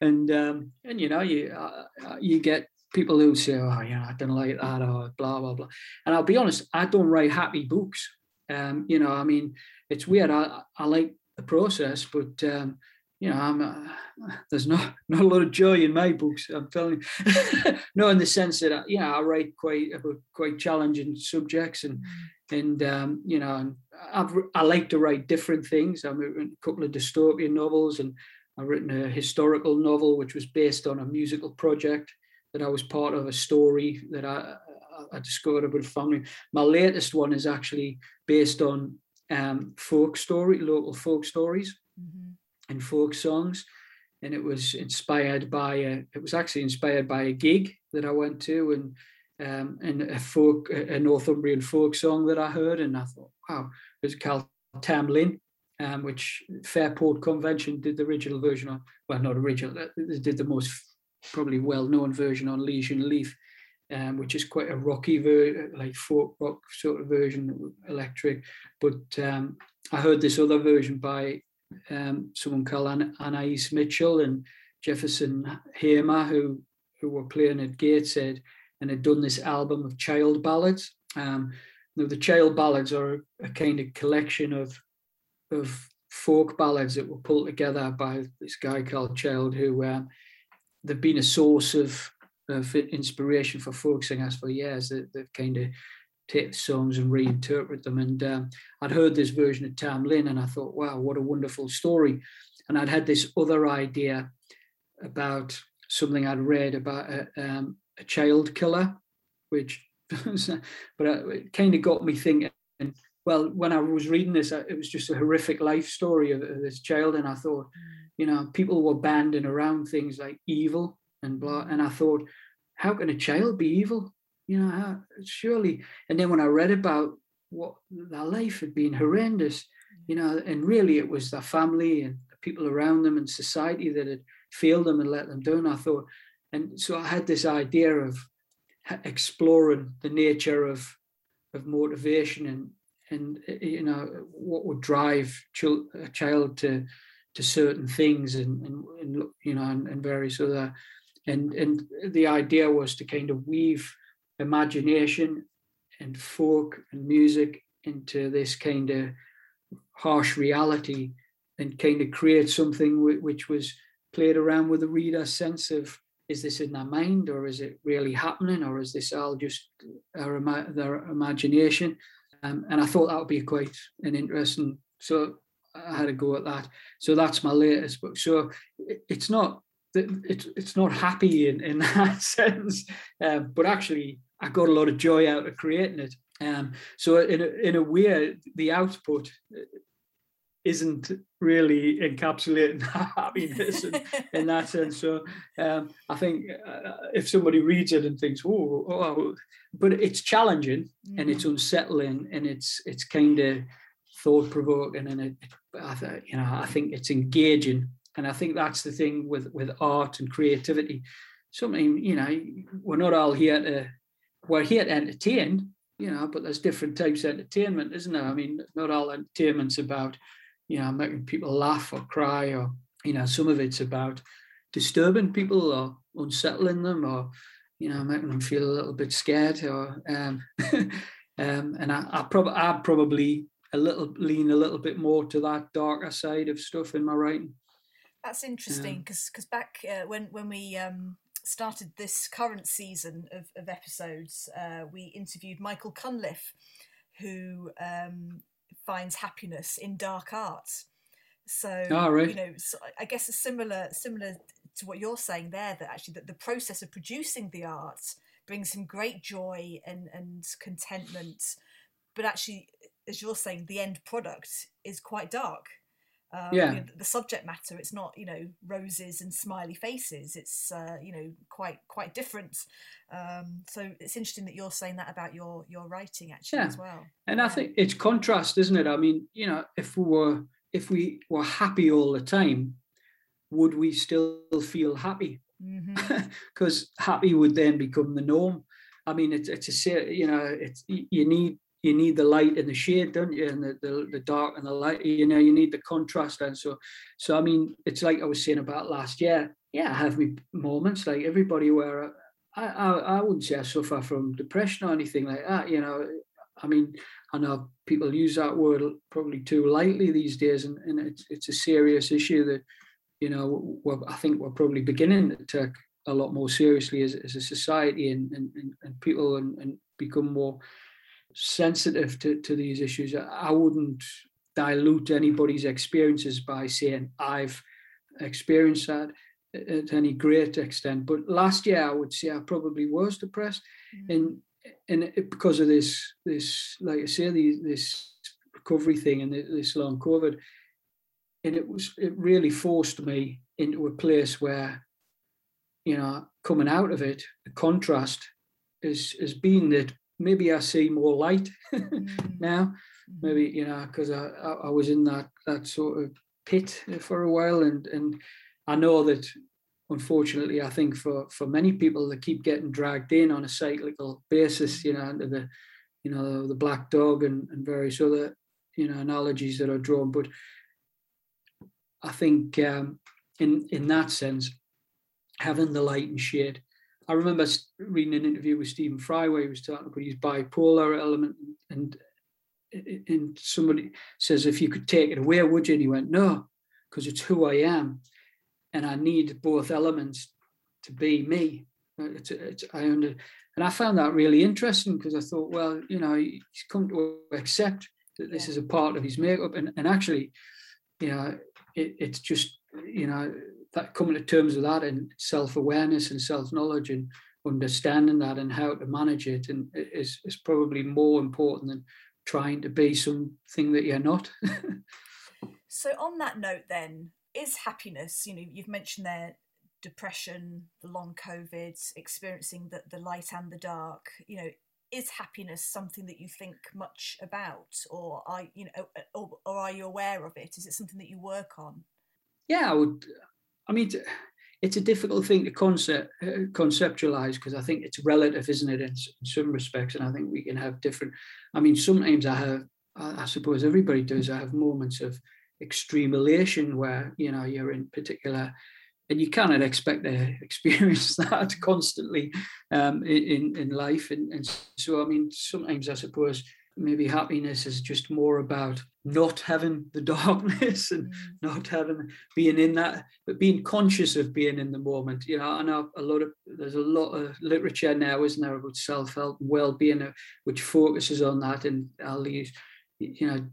and um, and you know you uh, you get people who say, "Oh, yeah, I don't like that," or blah blah blah. And I'll be honest, I don't write happy books. Um, you know, I mean, it's weird. I I like the process, but um, you know, I'm uh, there's not not a lot of joy in my books. I'm telling you, no, in the sense that you know I write quite quite challenging subjects and and um, you know, I've I like to write different things. I've written a couple of dystopian novels and. I've written a historical novel which was based on a musical project that I was part of a story that I, I discovered about a family. My latest one is actually based on um, folk story, local folk stories Mm-hmm. And folk songs. And it was inspired by a, it was actually inspired by a gig that I went to and um, and a folk, a Northumbrian folk song that I heard. And I thought, wow, it was called Tam Lin, um, which Fairport Convention did the original version of, well, not original, they did the most probably well-known version on Liege & Lief, um, which is quite a rocky, ver- like folk rock sort of version, electric. But um, I heard this other version by um, someone called An- Anais Mitchell and Jefferson Hamer, who who were playing at Gateshead and had done this album of child ballads. Um, now the child ballads are a kind of collection of of folk ballads that were pulled together by this guy called Child, who um, they've been a source of, of inspiration for folk singers for years. They, they've kind of take the songs and reinterpret them. And um, I'd heard this version of Tam Lin, and I thought, wow, what a wonderful story. And I'd had this other idea about something I'd read about a, um, a child killer, which, but it kind of got me thinking. Well, when I was reading this, it was just a horrific life story of, of this child, and I thought, you know, people were banding around things like evil and blah. And I thought, how can a child be evil? You know, how, surely. And then when I read about what their life had been horrendous, you know, and really it was their family and the people around them and society that had failed them and let them down. I thought, and so I had this idea of exploring the nature of of motivation and and eh, you know what would drive a child to to certain things and, and, and you know and, and, various other and and the idea was to kind of weave imagination and folk and music into this kind of harsh reality and kind of create something which was played around with the reader's sense of is this in their mind or is it really happening or is this all just our, their imagination um, and I thought that would be quite an interesting so I had a go at that. So that's my latest book. So it's not it's it's not happy in, in that sense, um, but actually I got a lot of joy out of creating it. Um, so in a, in a way, the output isn't really encapsulating happiness in, in, that sense. So um, I think uh, if somebody reads it and thinks, "Oh, oh," but it's challenging mm. and it's unsettling and it's it's kind of thought provoking, and it, I th- you know, I think it's engaging, and I think that's the thing with with art and creativity. Something you know, we're not all here to we're here to entertain, you know, but there's different types of entertainment, isn't there? I mean, not all entertainment's about, you know, making people laugh or cry, or you know, some of it's about disturbing people or unsettling them, or you know, making them feel a little bit scared, or um, um, and I, I probably I probably a little lean a little bit more to that darker side of stuff in my writing. That's interesting because because back uh, when when we um, started this current season of, of episodes, uh, we interviewed Michael Cunliffe, who um, finds happiness in dark art. So oh, you know, so I guess a similar similar to what you're saying there that actually that the process of producing the art brings him great joy and and contentment, but actually, as you're saying, the end product is quite dark. Um, yeah. You know, the subject matter it's not you know roses and smiley faces it's uh, you know quite quite different um, so it's interesting that you're saying that about your your writing actually yeah. as well and i think it's contrast isn't it i mean you know if we were if we were happy all the time would we still feel happy because mm-hmm. happy would then become the norm i mean it's it's a you know it's you need you need the light and the shade, don't you? And the, the, the dark and the light, you know, you need the contrast. And so, so I mean, it's like I was saying about last year. Yeah, I have me moments like everybody where I, I, I wouldn't say I suffer from depression or anything like that. You know, I mean, I know people use that word probably too lightly these days, and, and it's it's a serious issue that, you know, I think we're probably beginning to take a lot more seriously as, as a society and, and, and people and, and become more sensitive to, to these issues. I wouldn't dilute anybody's experiences by saying I've experienced that at any great extent. But last year, I would say I probably was depressed, mm. and and because of this this like I say the, this recovery thing and this long COVID, and it was it really forced me into a place where, you know, coming out of it, the contrast is has been that maybe I see more light mm. now. Maybe you know because I, I, was in that that sort of pit for a while, and and I know that unfortunately I think for for many people they keep getting dragged in on a cyclical basis, you know, into the you know the black dog and, and various other you know analogies that are drawn, but I think um, in in that sense having the light and shade I remember reading an interview with Stephen Fry where he was talking about his bipolar element, and and somebody says, "If you could take it away, would you?" And he went, "No, because it's who I am, and I need both elements to be me." It's, it's, I under, and I found that really interesting because I thought, well, you know, he's come to accept that this is a part of his makeup, and and actually, you know, it, it's just you know that coming to terms with that and self-awareness and self-knowledge and understanding that and how to manage it and is, is probably more important than trying to be something that you're not. So on that note then is happiness you know you've mentioned there depression the long covid experiencing the, the light and the dark you know is happiness something that you think much about or are you know or, or are you aware of it? Is it something that you work on? Yeah i would I mean, it's a difficult thing to concept uh, conceptualize because I think it's relative, isn't it, in, in, some respects? And I think we can have different. I mean, sometimes I have, I, suppose everybody does. I have moments of extreme elation where you know you're in particular, and you cannot expect to experience that constantly um, in in life. And, and so, I mean, sometimes I suppose maybe happiness is just more about not having the darkness and mm. not having being in that but being conscious of being in the moment you know i know a lot of there's a lot of literature now isn't there about self-help and well-being uh, which focuses on that and i'll use you know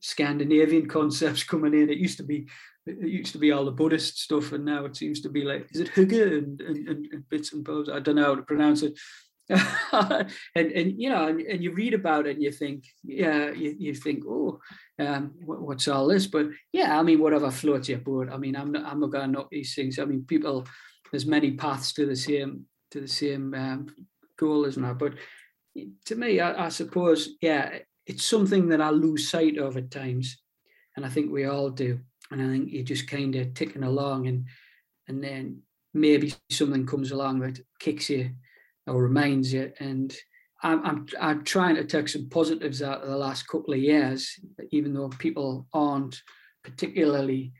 scandinavian concepts coming in it used to be it used to be all the Buddhist stuff, and now it seems to be like, is it Hygge and, and, and, bits and bobs? I don't know how to pronounce it. and and you know and, and, you read about it and you think yeah you, you think oh um what, what's all this? But yeah i mean whatever floats your boat. I mean i'm not i'm not gonna knock these things. I mean people there's many paths to the same to the same um, goal isn't there? But to me I, I suppose yeah it's something that I lose sight of at times, and I think we all do. And I think you're just kind of ticking along, and and then maybe something comes along that kicks you or reminds you. And I'm I'm, I'm trying to take some positives out of the last couple of years, even though people aren't particularly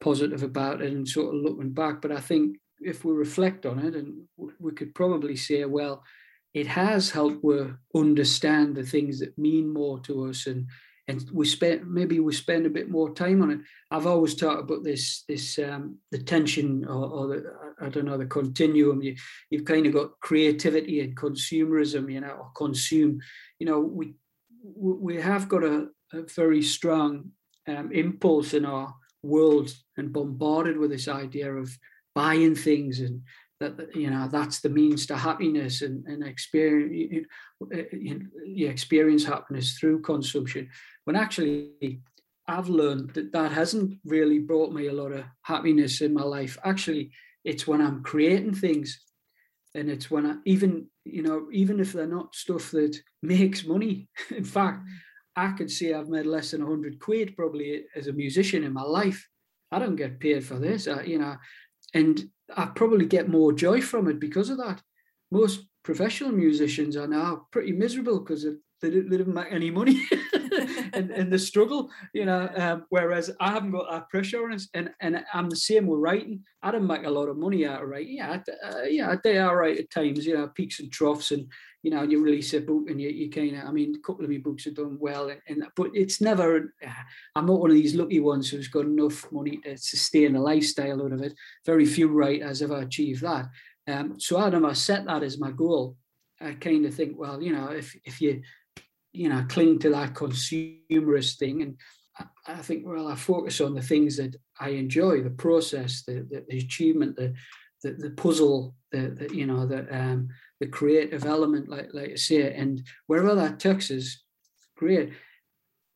positive about it and sort of looking back. But I think if we reflect on it, and we could probably say, well, it has helped we understand the things that mean more to us and and we spend maybe we spend a bit more time on it. I've always talked about this this um, the tension or, or, the I don't know the continuum. You, you've kind of got creativity and consumerism, you know, or consume. You know, we we have got a, a very strong um, impulse in our world and bombarded with this idea of buying things and that you know that's the means to happiness and, and experience you, you, experience happiness through consumption when actually i've learned that that hasn't really brought me a lot of happiness in my life actually it's when i'm creating things and it's when i even you know even if they're not stuff that makes money in fact mm. i could say i've made less than 100 quid probably as a musician in my life i don't get paid for this I, you know and I probably get more joy from it because of that. Most professional musicians are now pretty miserable because they, they didn't make any money and, and the struggle, you know. Um, whereas I haven't got that pressure and and I'm the same with writing. I don't make a lot of money out of writing. Yeah, uh, yeah, they are right at times, you know, peaks and troughs, and you know, you release a book and you, you kind of, I mean, a couple of my books have done well, and, and but it's never. I'm not one of these lucky ones who's got enough money to sustain a lifestyle out of it. Very few writers ever achieve that. Um, so I never set that as my goal. I kind of think, well, you know, if if you you know cling to that consumerist thing. And I, think well I focus on the things that I enjoy the process the, the, the achievement the, the, the puzzle the, the you know the um the creative element like like I say. And wherever that takes us great.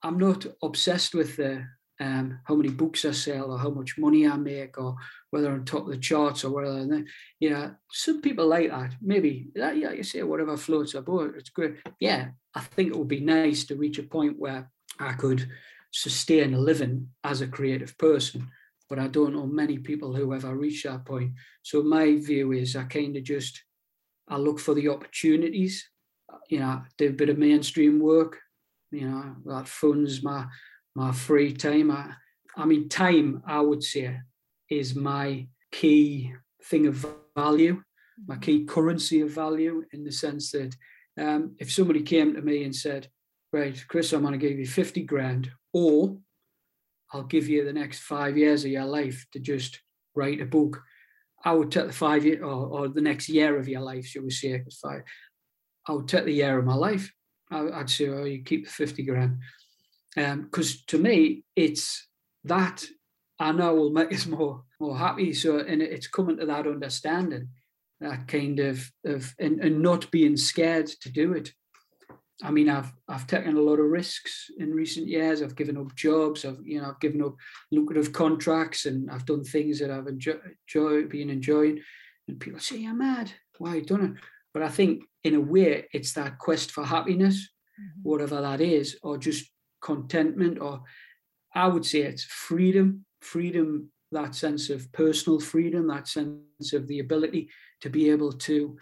I'm not obsessed with the um, how many books I sell or how much money I make or whether I'm top of the charts or whether you know some people like that. Maybe yeah you say whatever floats your boat it's great. Yeah I think it would be nice to reach a point where I could sustain a living as a creative person but I don't know many people who ever reach that point. So my view is I kind of just I look for the opportunities you know do a bit of mainstream work you know that funds my my free time. I, I mean, time, I would say, is my key thing of value, my key mm-hmm. currency of value, in the sense that um, if somebody came to me and said, Right, Chris, I'm going to give you 50 grand, or I'll give you the next five years of your life to just write a book. I would take the five year or, or the next year of your life, shall we say, five. I would take the year of my life. I, would say, oh, you keep the 50 grand because um, to me it's that I know will make us more more happy. So and it's coming to that understanding, that kind of of and, and not being scared to do it. I mean, I've I've taken a lot of risks in recent years. I've given up jobs. I've you know I've given up lucrative contracts, and I've done things that I've enjoyed, enjoy, been enjoying. And people say, "You're mad. Why you done it?" But I think in a way, it's that quest for happiness, mm-hmm. whatever that is, or just contentment, or I would say it's freedom, freedom, that sense of personal freedom, that sense of the ability to be able to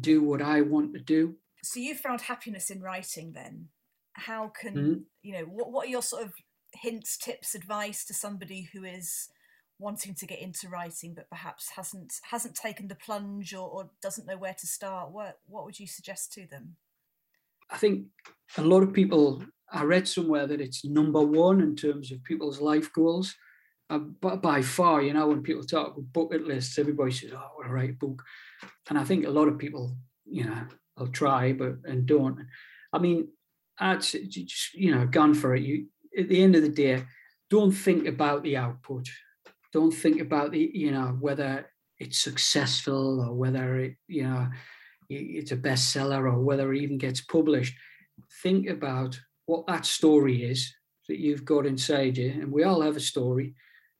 do what I want to do. So you found happiness in writing then? How can, mm-hmm. you know, what, what are your sort of hints, tips, advice to somebody who is wanting to get into writing but perhaps hasn't hasn't taken the plunge or, or doesn't know where to start what what would you suggest to them i think a lot of people I read somewhere that it's number one in terms of people's life goals. Uh, but by far, you know, when people talk about bucket lists, everybody says, "Oh, I want to write a book," and I think a lot of people, you know, will try but and don't. I mean, I'd just you know, gone for it. You at the end of the day, don't think about the output. Don't think about the you know whether it's successful or whether it you know it's a bestseller or whether it even gets published. Think about what that story is that you've got inside you, and we all have a story.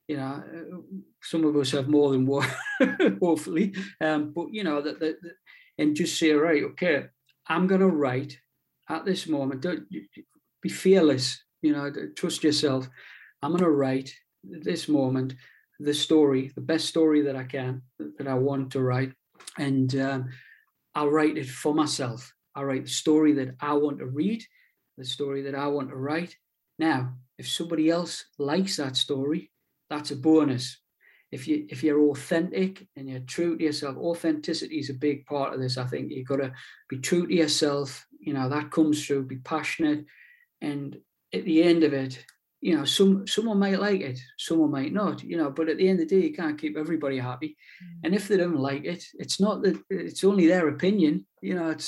You know, uh, some of us have more than one, hopefully. Um, but you know that, that, and just say, right, okay, I'm going to write at this moment. Don't be fearless. You know, trust yourself. I'm going to write this moment the story, the best story that I can, that I want to write, and um, I'll write it for myself. I'll write the story that I want to read, the story that I want to write. Now, if somebody else likes that story, that's a bonus. If you if you're authentic and you're true to yourself, authenticity is a big part of this. I think you've got to be true to yourself. You know that comes through. Be passionate, and at the end of it, you know, some someone might like it, someone might not, you know, but at the end of the day, you can't keep everybody happy. Mm. And if they don't like it, it's not that it's only their opinion, you know, it's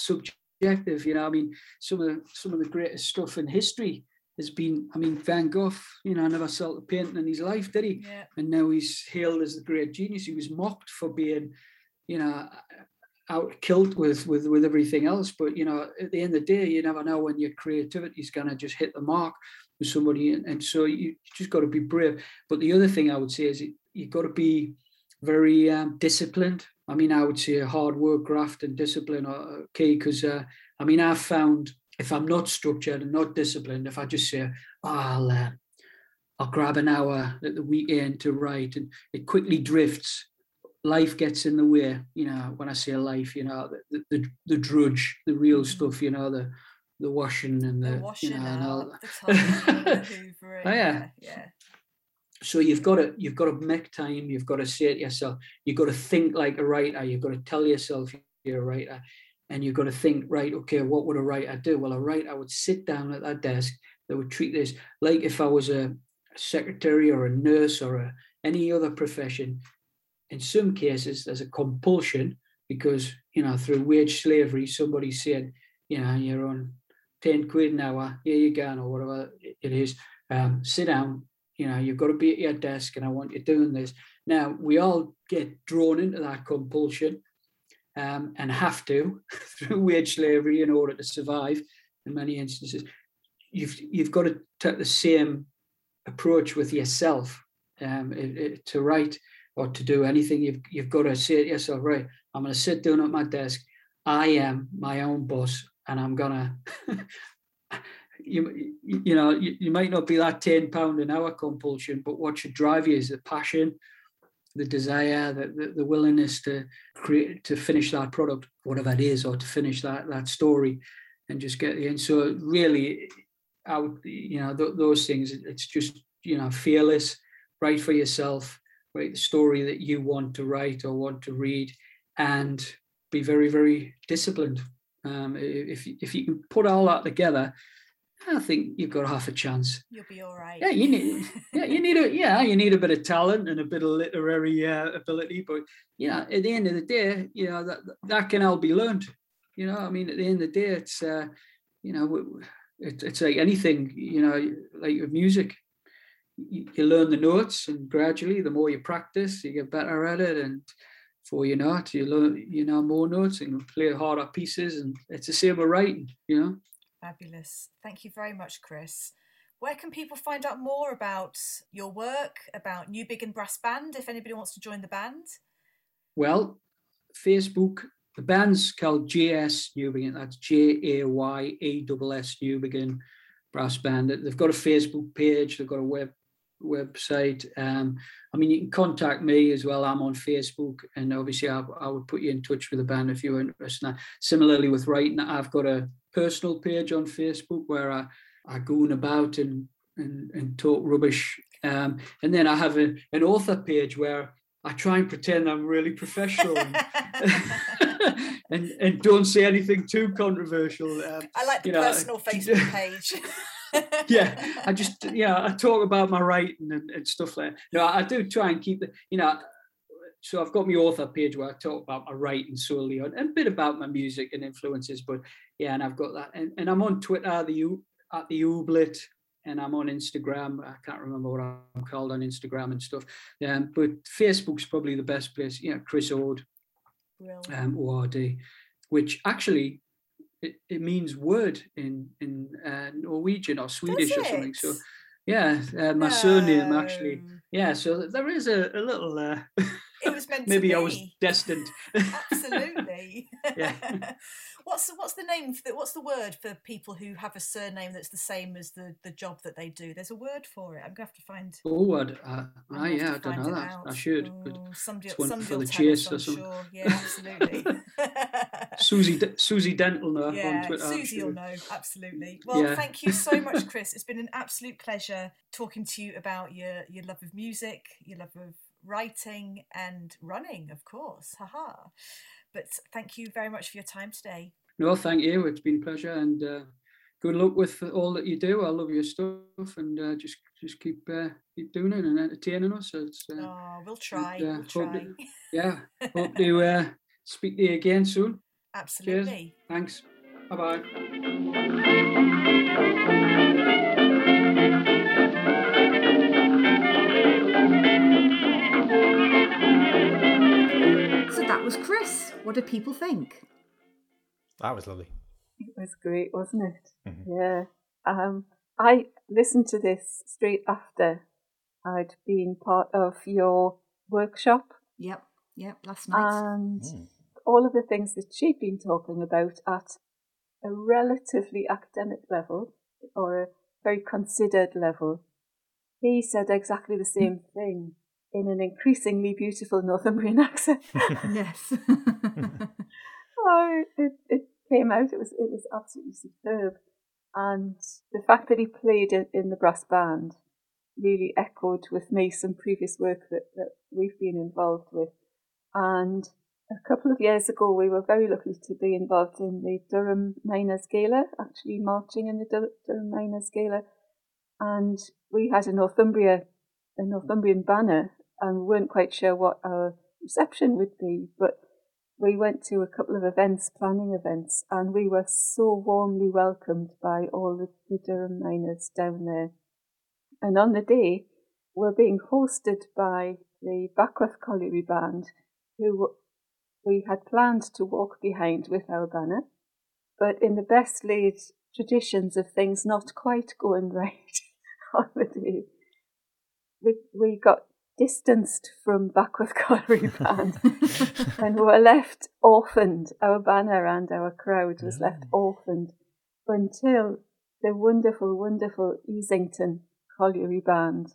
subjective, you know. I mean, some of the some of the greatest stuff in history has been, I mean, Van Gogh, you know, I never sold a painting in his life, did he? Yeah. And now he's hailed as the great genius. He was mocked for being, you know, out kilt with with with everything else. But you know, at the end of the day, you never know when your creativity is gonna just hit the mark with somebody, and, and so you just got to be brave. But the other thing I would say is you've got to be very um, disciplined. I mean, I would say hard work, graft, and discipline are key because uh, I mean, I've found if I'm not structured and not disciplined, if I just say, oh, I'll, uh, I'll grab an hour at the weekend to write, and it quickly drifts. Life gets in the way, you know. When I say life, you know, the the, the drudge, the real mm-hmm. stuff, you know, the the washing and the, the washing you know, and all. The oh, yeah, yeah. So you've got to you've got to make time. You've got to say to yourself, you've got to think like a writer. You've got to tell yourself you're a writer, and you've got to think, right? Okay, what would a writer do? Well, a writer would sit down at that desk. They would treat this like if I was a secretary or a nurse or a, any other profession. In some cases, there's a compulsion because you know through wage slavery, somebody said, you know, you're on 10 quid an hour, here you go, or whatever it is. Um, sit down, you know, you've got to be at your desk and I want you doing this. Now, we all get drawn into that compulsion um, and have to through wage slavery in order to survive in many instances. You've, you've got to take the same approach with yourself um, it, it, to write or to do anything. You've, you've got to say to yourself, right, I'm going to sit down at my desk. I am my own boss and I'm gonna you you know you, you might not be that 10 pound an hour compulsion but what should drive you is the passion the desire the, the, the, willingness to create to finish that product whatever it is or to finish that that story and just get in so really would you know th- those things it's just you know fearless write for yourself write the story that you want to write or want to read and be very very disciplined. Um, if if you can put all that together, I think you've got half a chance. You'll be all right. Yeah, you need. Yeah, you need a. Yeah, you need a bit of talent and a bit of literary uh, ability, but you know, at the end of the day, you know that that can all be learned. You know, I mean, at the end of the day, it's uh, you know, it, it's like anything. You know, like with music, you, you learn the notes, and gradually, the more you practice, you get better at it, and for you not, you learn, you know, more notes and play harder pieces, and it's the same with writing, you know. Fabulous. Thank you very much, Chris. Where can people find out more about your work, about Newbiggin Brass Band, if anybody wants to join the band? Well, Facebook, the band's called JS Newbiggin. That's J A Y A S S Newbiggin Brass Band. They've got a Facebook page, they've got a web website. Um, I mean, you can contact me as well. I'm on Facebook, and obviously, I, I would put you in touch with the band if you're interested. Now, similarly, with writing, I've got a personal page on Facebook where I, I goon about and, and, and talk rubbish. Um, and then I have a, an author page where I try and pretend I'm really professional and, and, and, don't say anything too controversial. Um, I like the you know, personal Facebook page. yeah, I just yeah, I talk about my writing and, and stuff like that. You know, I do try and keep the you know. So I've got my author page where I talk about my writing solely and a bit about my music and influences. But yeah, and I've got that, and, and I'm on Twitter, the U at the Ooblet, and I'm on Instagram. I can't remember what I'm called on Instagram and stuff. Um, but Facebook's probably the best place. Yeah, Chris Ord, um, ORD, which actually it, it means word in in uh, Norwegian or Swedish or something. So yeah, uh, my no. surname actually. Yeah, so there is a, a little. Uh, it was meant maybe I was destined. Absolutely. yeah. What's the, what's the name? For the, what's the word for people who have a surname that's the same as the, the job that they do? There's a word for it. I'm gonna have to find. Oh, I'd, uh, ah, yeah, I don't know that. out. I should. But Oh, somebody, somebody for will the chase or something. sure. Yeah, absolutely. Susie, Susie Dent'll know on yeah, Twitter. Susie will know. Absolutely. Well, Yeah. thank you so much, Chris. It's been an absolute pleasure talking to you about your your love of music, your love of writing, and running, of course. Haha. But thank you very much for your time today. No, thank you. It's been a pleasure, and uh, good luck with all that you do. I love your stuff, and uh, just just keep uh, keep doing it and entertaining us. It's, uh, Oh, we'll try. uh, we'll try. that- yeah, hope to uh, speak to you again soon. Absolutely. Thanks. Bye bye. Was Chris. What do people think? That was lovely. It was great, wasn't it? Mhm. Yeah. Um, I listened to this straight after I'd been part of your workshop Yep, yep, last night. and Mm. all of the things that she'd been talking about at a relatively academic level or a very considered level. He said exactly the same thing in an increasingly beautiful Northumbrian accent. yes. oh, it, it came out. It was it was absolutely superb, and the fact that he played it in the brass band really echoed with me some previous work that, that we've been involved with. And a couple of years ago, we were very lucky to be involved in the Durham Miners Gala, actually marching in the Dur- Durham Miners Gala, and we had a Northumbria, a Northumbrian banner, and we weren't quite sure what our reception would be, but we went to a couple of events, planning events, and we were so warmly welcomed by all the, the Durham miners down there. And on the day, we're being hosted by the Backworth Colliery Band, who we had planned to walk behind with our banner, but in the best laid traditions of things not quite going right on the day, we, we got distanced from Backworth Colliery Band and were left orphaned. Our banner and our crowd was left ah. orphaned until the wonderful, wonderful Easington Colliery Band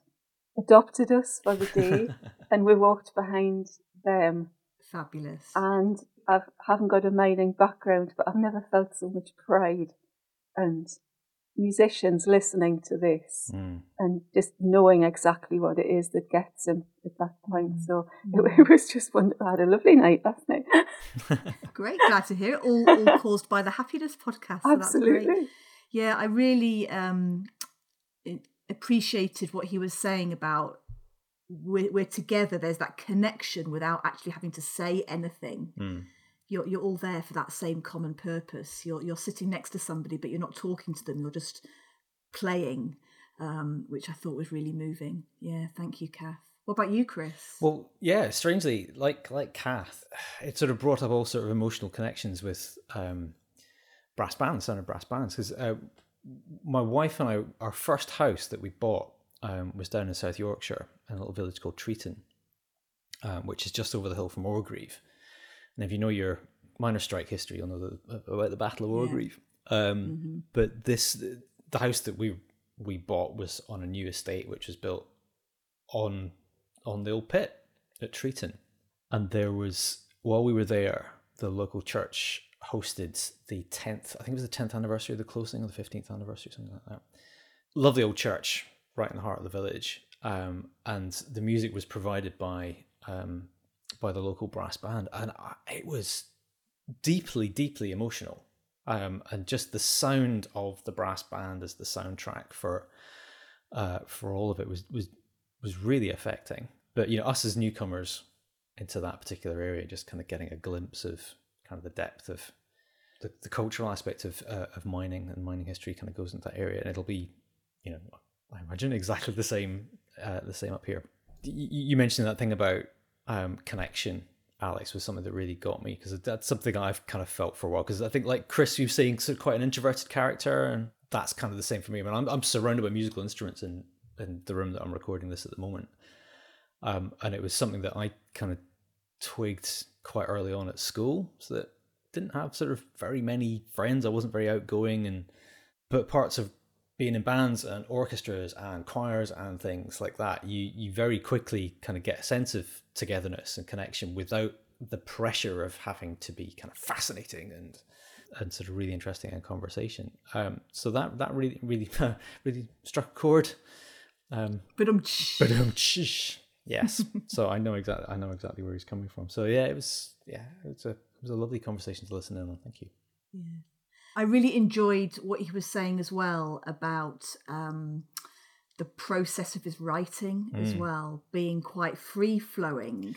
adopted us for the day, and we walked behind them. Fabulous. And I haven't got a mining background, but I've never felt so much pride and musicians listening to this Mm. and just knowing exactly what it is that gets them at that point. So it, it was just wonderful. I had a lovely night last night. Great, glad to hear it. All, all caused by the Happiness podcast. So that's great. Absolutely. Yeah, I really um, appreciated what he was saying about we're, we're together. There's that connection without actually having to say anything. Mm. You're you're all there for that same common purpose. You're you're sitting next to somebody, but you're not talking to them. You're just playing, um, which I thought was really moving. Yeah, thank you, Kath. What about you, Chris? Well, yeah, strangely, like like Kath, it sort of brought up all sort of emotional connections with um, brass bands, sound of brass bands. Because uh, my wife and I, our first house that we bought um, was down in South Yorkshire, in a little village called Treeton, um, which is just over the hill from Orgreave. And if you know your miner strike history, you'll know the, about the Battle of Yeah. Orgreave. Um, hmm but this the house that we we bought was on a new estate which was built on on the old pit at Treeton and there was while we were there the local church hosted the 10th I think it was the 10th anniversary of the closing or the 15th anniversary something like that lovely old church right in the heart of the village um, and the music was provided by um, by the local brass band and I, it was deeply deeply emotional um, and just the sound of the brass band as the soundtrack for uh, for all of it was was was really affecting. But you know, us as newcomers into that particular area, just kind of getting a glimpse of kind of the depth of the, the cultural aspect of uh, of mining and mining history, kind of goes into that area, and it'll be, you know, I imagine exactly the same uh, the same up here. Y- y- You mentioned that thing about um, connection Alex was something that really got me because that's something I've kind of felt for a while. Because I think, like Chris, you're saying sort of quite an introverted character, and that's kind of the same for me. I mean, I'm, I'm surrounded by musical instruments in, in the room that I'm recording this at the moment. Um, and it was something that I kind of twigged quite early on at school. So that didn't have sort of very many friends. I wasn't very outgoing, and but parts of being in bands and orchestras and choirs and things like that, you you very quickly kind of get a sense of togetherness and connection without the pressure of having to be kind of fascinating and and sort of really interesting in conversation. Um, so that that really really really struck a chord. Um, um, um, yes. so I know exactly I know exactly where he's coming from. So yeah, it was yeah, it was a it was a lovely conversation to listen in on. Thank you. Yeah, I really enjoyed what he was saying as well about um, the process of his writing mm. as well being quite free flowing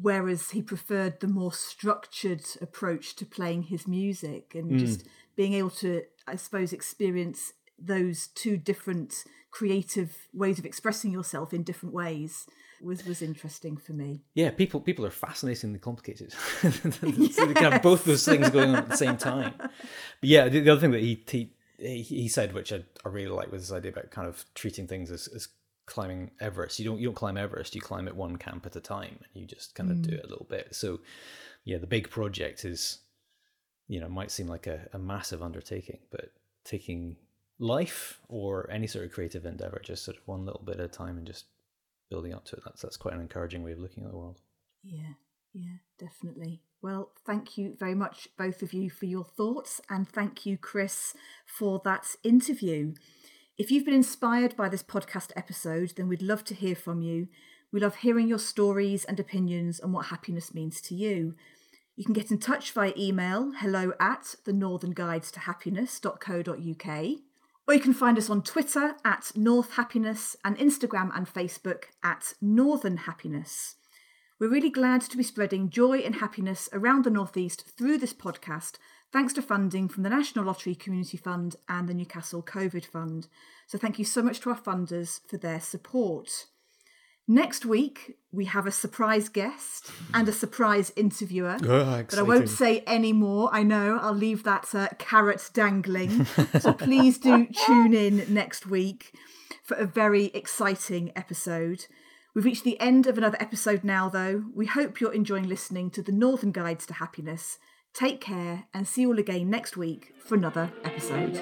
whereas he preferred the more structured approach to playing his music and mm. just being able to i suppose experience those two different creative ways of expressing yourself in different ways was was interesting for me yeah people people are fascinatingly complicated yes. so they can have both those things going on at the same time but yeah the, the other thing that he, he he said which I, I really like was this idea about kind of treating things as, as climbing Everest. You don't you don't climb Everest. You climb it one camp at a time, and you just kind of mm. do it a little bit. So, yeah, the big project is, you know, might seem like a, a massive undertaking, but taking life or any sort of creative endeavor just sort of one little bit at a time and just building up to it. That's that's quite an encouraging way of looking at the world. Yeah, yeah, definitely. Well, thank you very much, both of you, for your thoughts, and thank you, Chris, for that interview. If you've been inspired by this podcast episode, then we'd love to hear from you. We love hearing your stories and opinions on what happiness means to you. You can get in touch via email hello at the northern guides to happiness.co.uk or you can find us on Twitter at North Happiness and Instagram and Facebook at Northern Happiness. We're really glad to be spreading joy and happiness around the Northeast through this podcast thanks to funding from the National Lottery Community Fund and the Newcastle COVID Fund. So thank you so much to our funders for their support. Next week, we have a surprise guest and a surprise interviewer. Oh, but I won't say any more. I know I'll leave that uh, carrot dangling. so please do tune in next week for a very exciting episode. We've reached the end of another episode now, though. We hope you're enjoying listening to the Northern Guides to Happiness. Take care and see you all again next week for another episode.